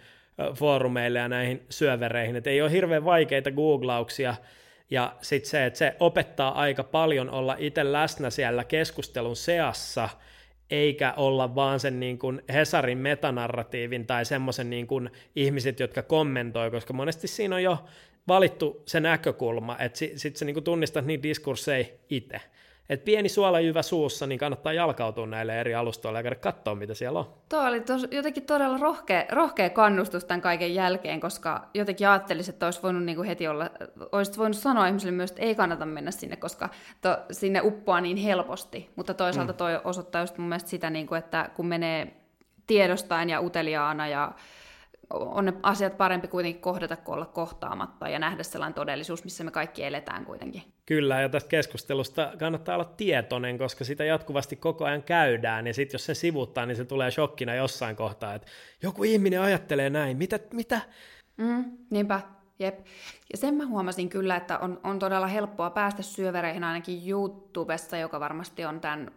foorumeille ja näihin syövereihin, että ei ole hirveän vaikeita googlauksia, ja sitten se, että se opettaa aika paljon olla itse läsnä siellä keskustelun seassa – eikä olla vaan sen niin kuin Hesarin metanarratiivin tai semmoisen niin kuin ihmiset, jotka kommentoi, koska monesti siinä on jo valittu se näkökulma, että sitten sit sä niin kuin tunnistat niitä diskursseja itse. Et pieni suolajyvä suussa, niin kannattaa jalkautua näille eri alustoille ja käydä katsoa, mitä siellä on. Tuo oli tos, jotenkin todella rohkea, rohkea kannustus tämän kaiken jälkeen, koska jotenkin ajattelisin, että olisi voinut niin kuin heti olla, olisit voinut sanoa ihmisille myös, että ei kannata mennä sinne, koska to, sinne uppoaa niin helposti. Mutta toisaalta mm. toi osoittaa just mun mielestä sitä, niin kuin, että kun menee tiedostaen ja uteliaana ja on ne asiat parempi kuitenkin kohdata kuin olla kohtaamatta ja nähdä sellainen todellisuus, missä me kaikki eletään kuitenkin. Kyllä, ja tästä keskustelusta kannattaa olla tietoinen, koska sitä jatkuvasti koko ajan käydään, ja sitten jos se sivuttaa, niin se tulee shokkina jossain kohtaa, että joku ihminen ajattelee näin, mitä? mitä? Mm, niinpä, jep. Ja sen mä huomasin kyllä, että on, on todella helppoa päästä syövereihin ainakin YouTubessa, joka varmasti on tämän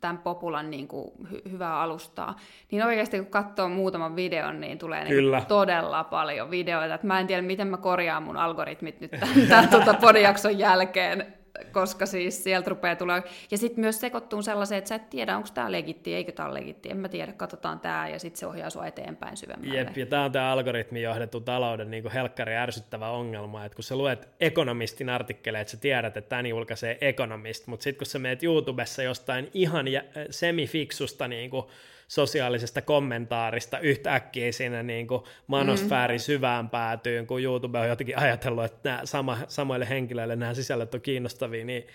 tämän Populan niin kuin, hy- hyvää alustaa, niin oikeasti kun katsoo muutaman videon, niin tulee niin Kyllä. todella paljon videoita. Et mä en tiedä, miten mä korjaan mun algoritmit nyt tämän, tämän tuota podijakson jälkeen, koska siis sieltä rupeaa tulla... Ja sitten myös sekoittuu sellaiseen, että sä et tiedä, onko tämä legitti, eikö tämä legitti. En mä tiedä, katsotaan tämä ja sitten se ohjaa sua eteenpäin syvemmälle. Jep, ja tämä on tämä algoritmi johdettu talouden niin helkkari ärsyttävä ongelma, että kun sä luet ekonomistin artikkeleita, sä tiedät, että tämän julkaisee ekonomist, mutta sitten kun sä meet YouTubessa jostain ihan jä, semifiksusta niin kuin sosiaalisesta kommentaarista yhtäkkiä siinä niin kuin manosfäärin mm. syvään päätyyn, kun YouTube on jotenkin ajatellut, että nämä sama, samoille henkilöille nämä sisällöt on kiinnostavia, niin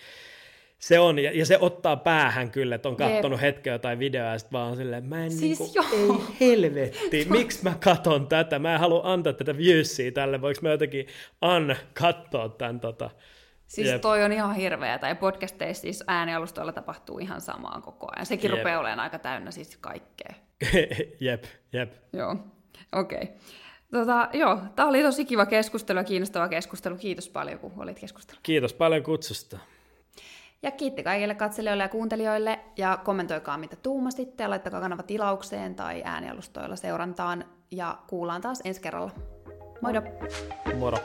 se on, ja, ja se ottaa päähän kyllä, että on katsonut hetken jotain videoa, ja sitten vaan silleen, mä en siis niinku, ei helvetti, miksi mä katon tätä, mä en halua antaa tätä viewsia tälle, voiko mä jotenkin an katsoa tämän tota, Siis Jep. toi on ihan hirveä, tai podcasteissa siis äänialustoilla tapahtuu ihan samaa koko ajan. Sekin jep. rupeaa olemaan aika täynnä siis kaikkea. jep, jep. Joo, okei. Okay. Tota, joo, tämä oli tosi kiva keskustelu ja kiinnostava keskustelu. Kiitos paljon, kun olit keskustelu. Kiitos paljon kutsusta. Ja kiitti kaikille katselijoille ja kuuntelijoille, ja kommentoikaa mitä tuumasitte, ja laittakaa kanava tilaukseen tai äänialustoilla seurantaan, ja kuullaan taas ensi kerralla. Moido! Moro!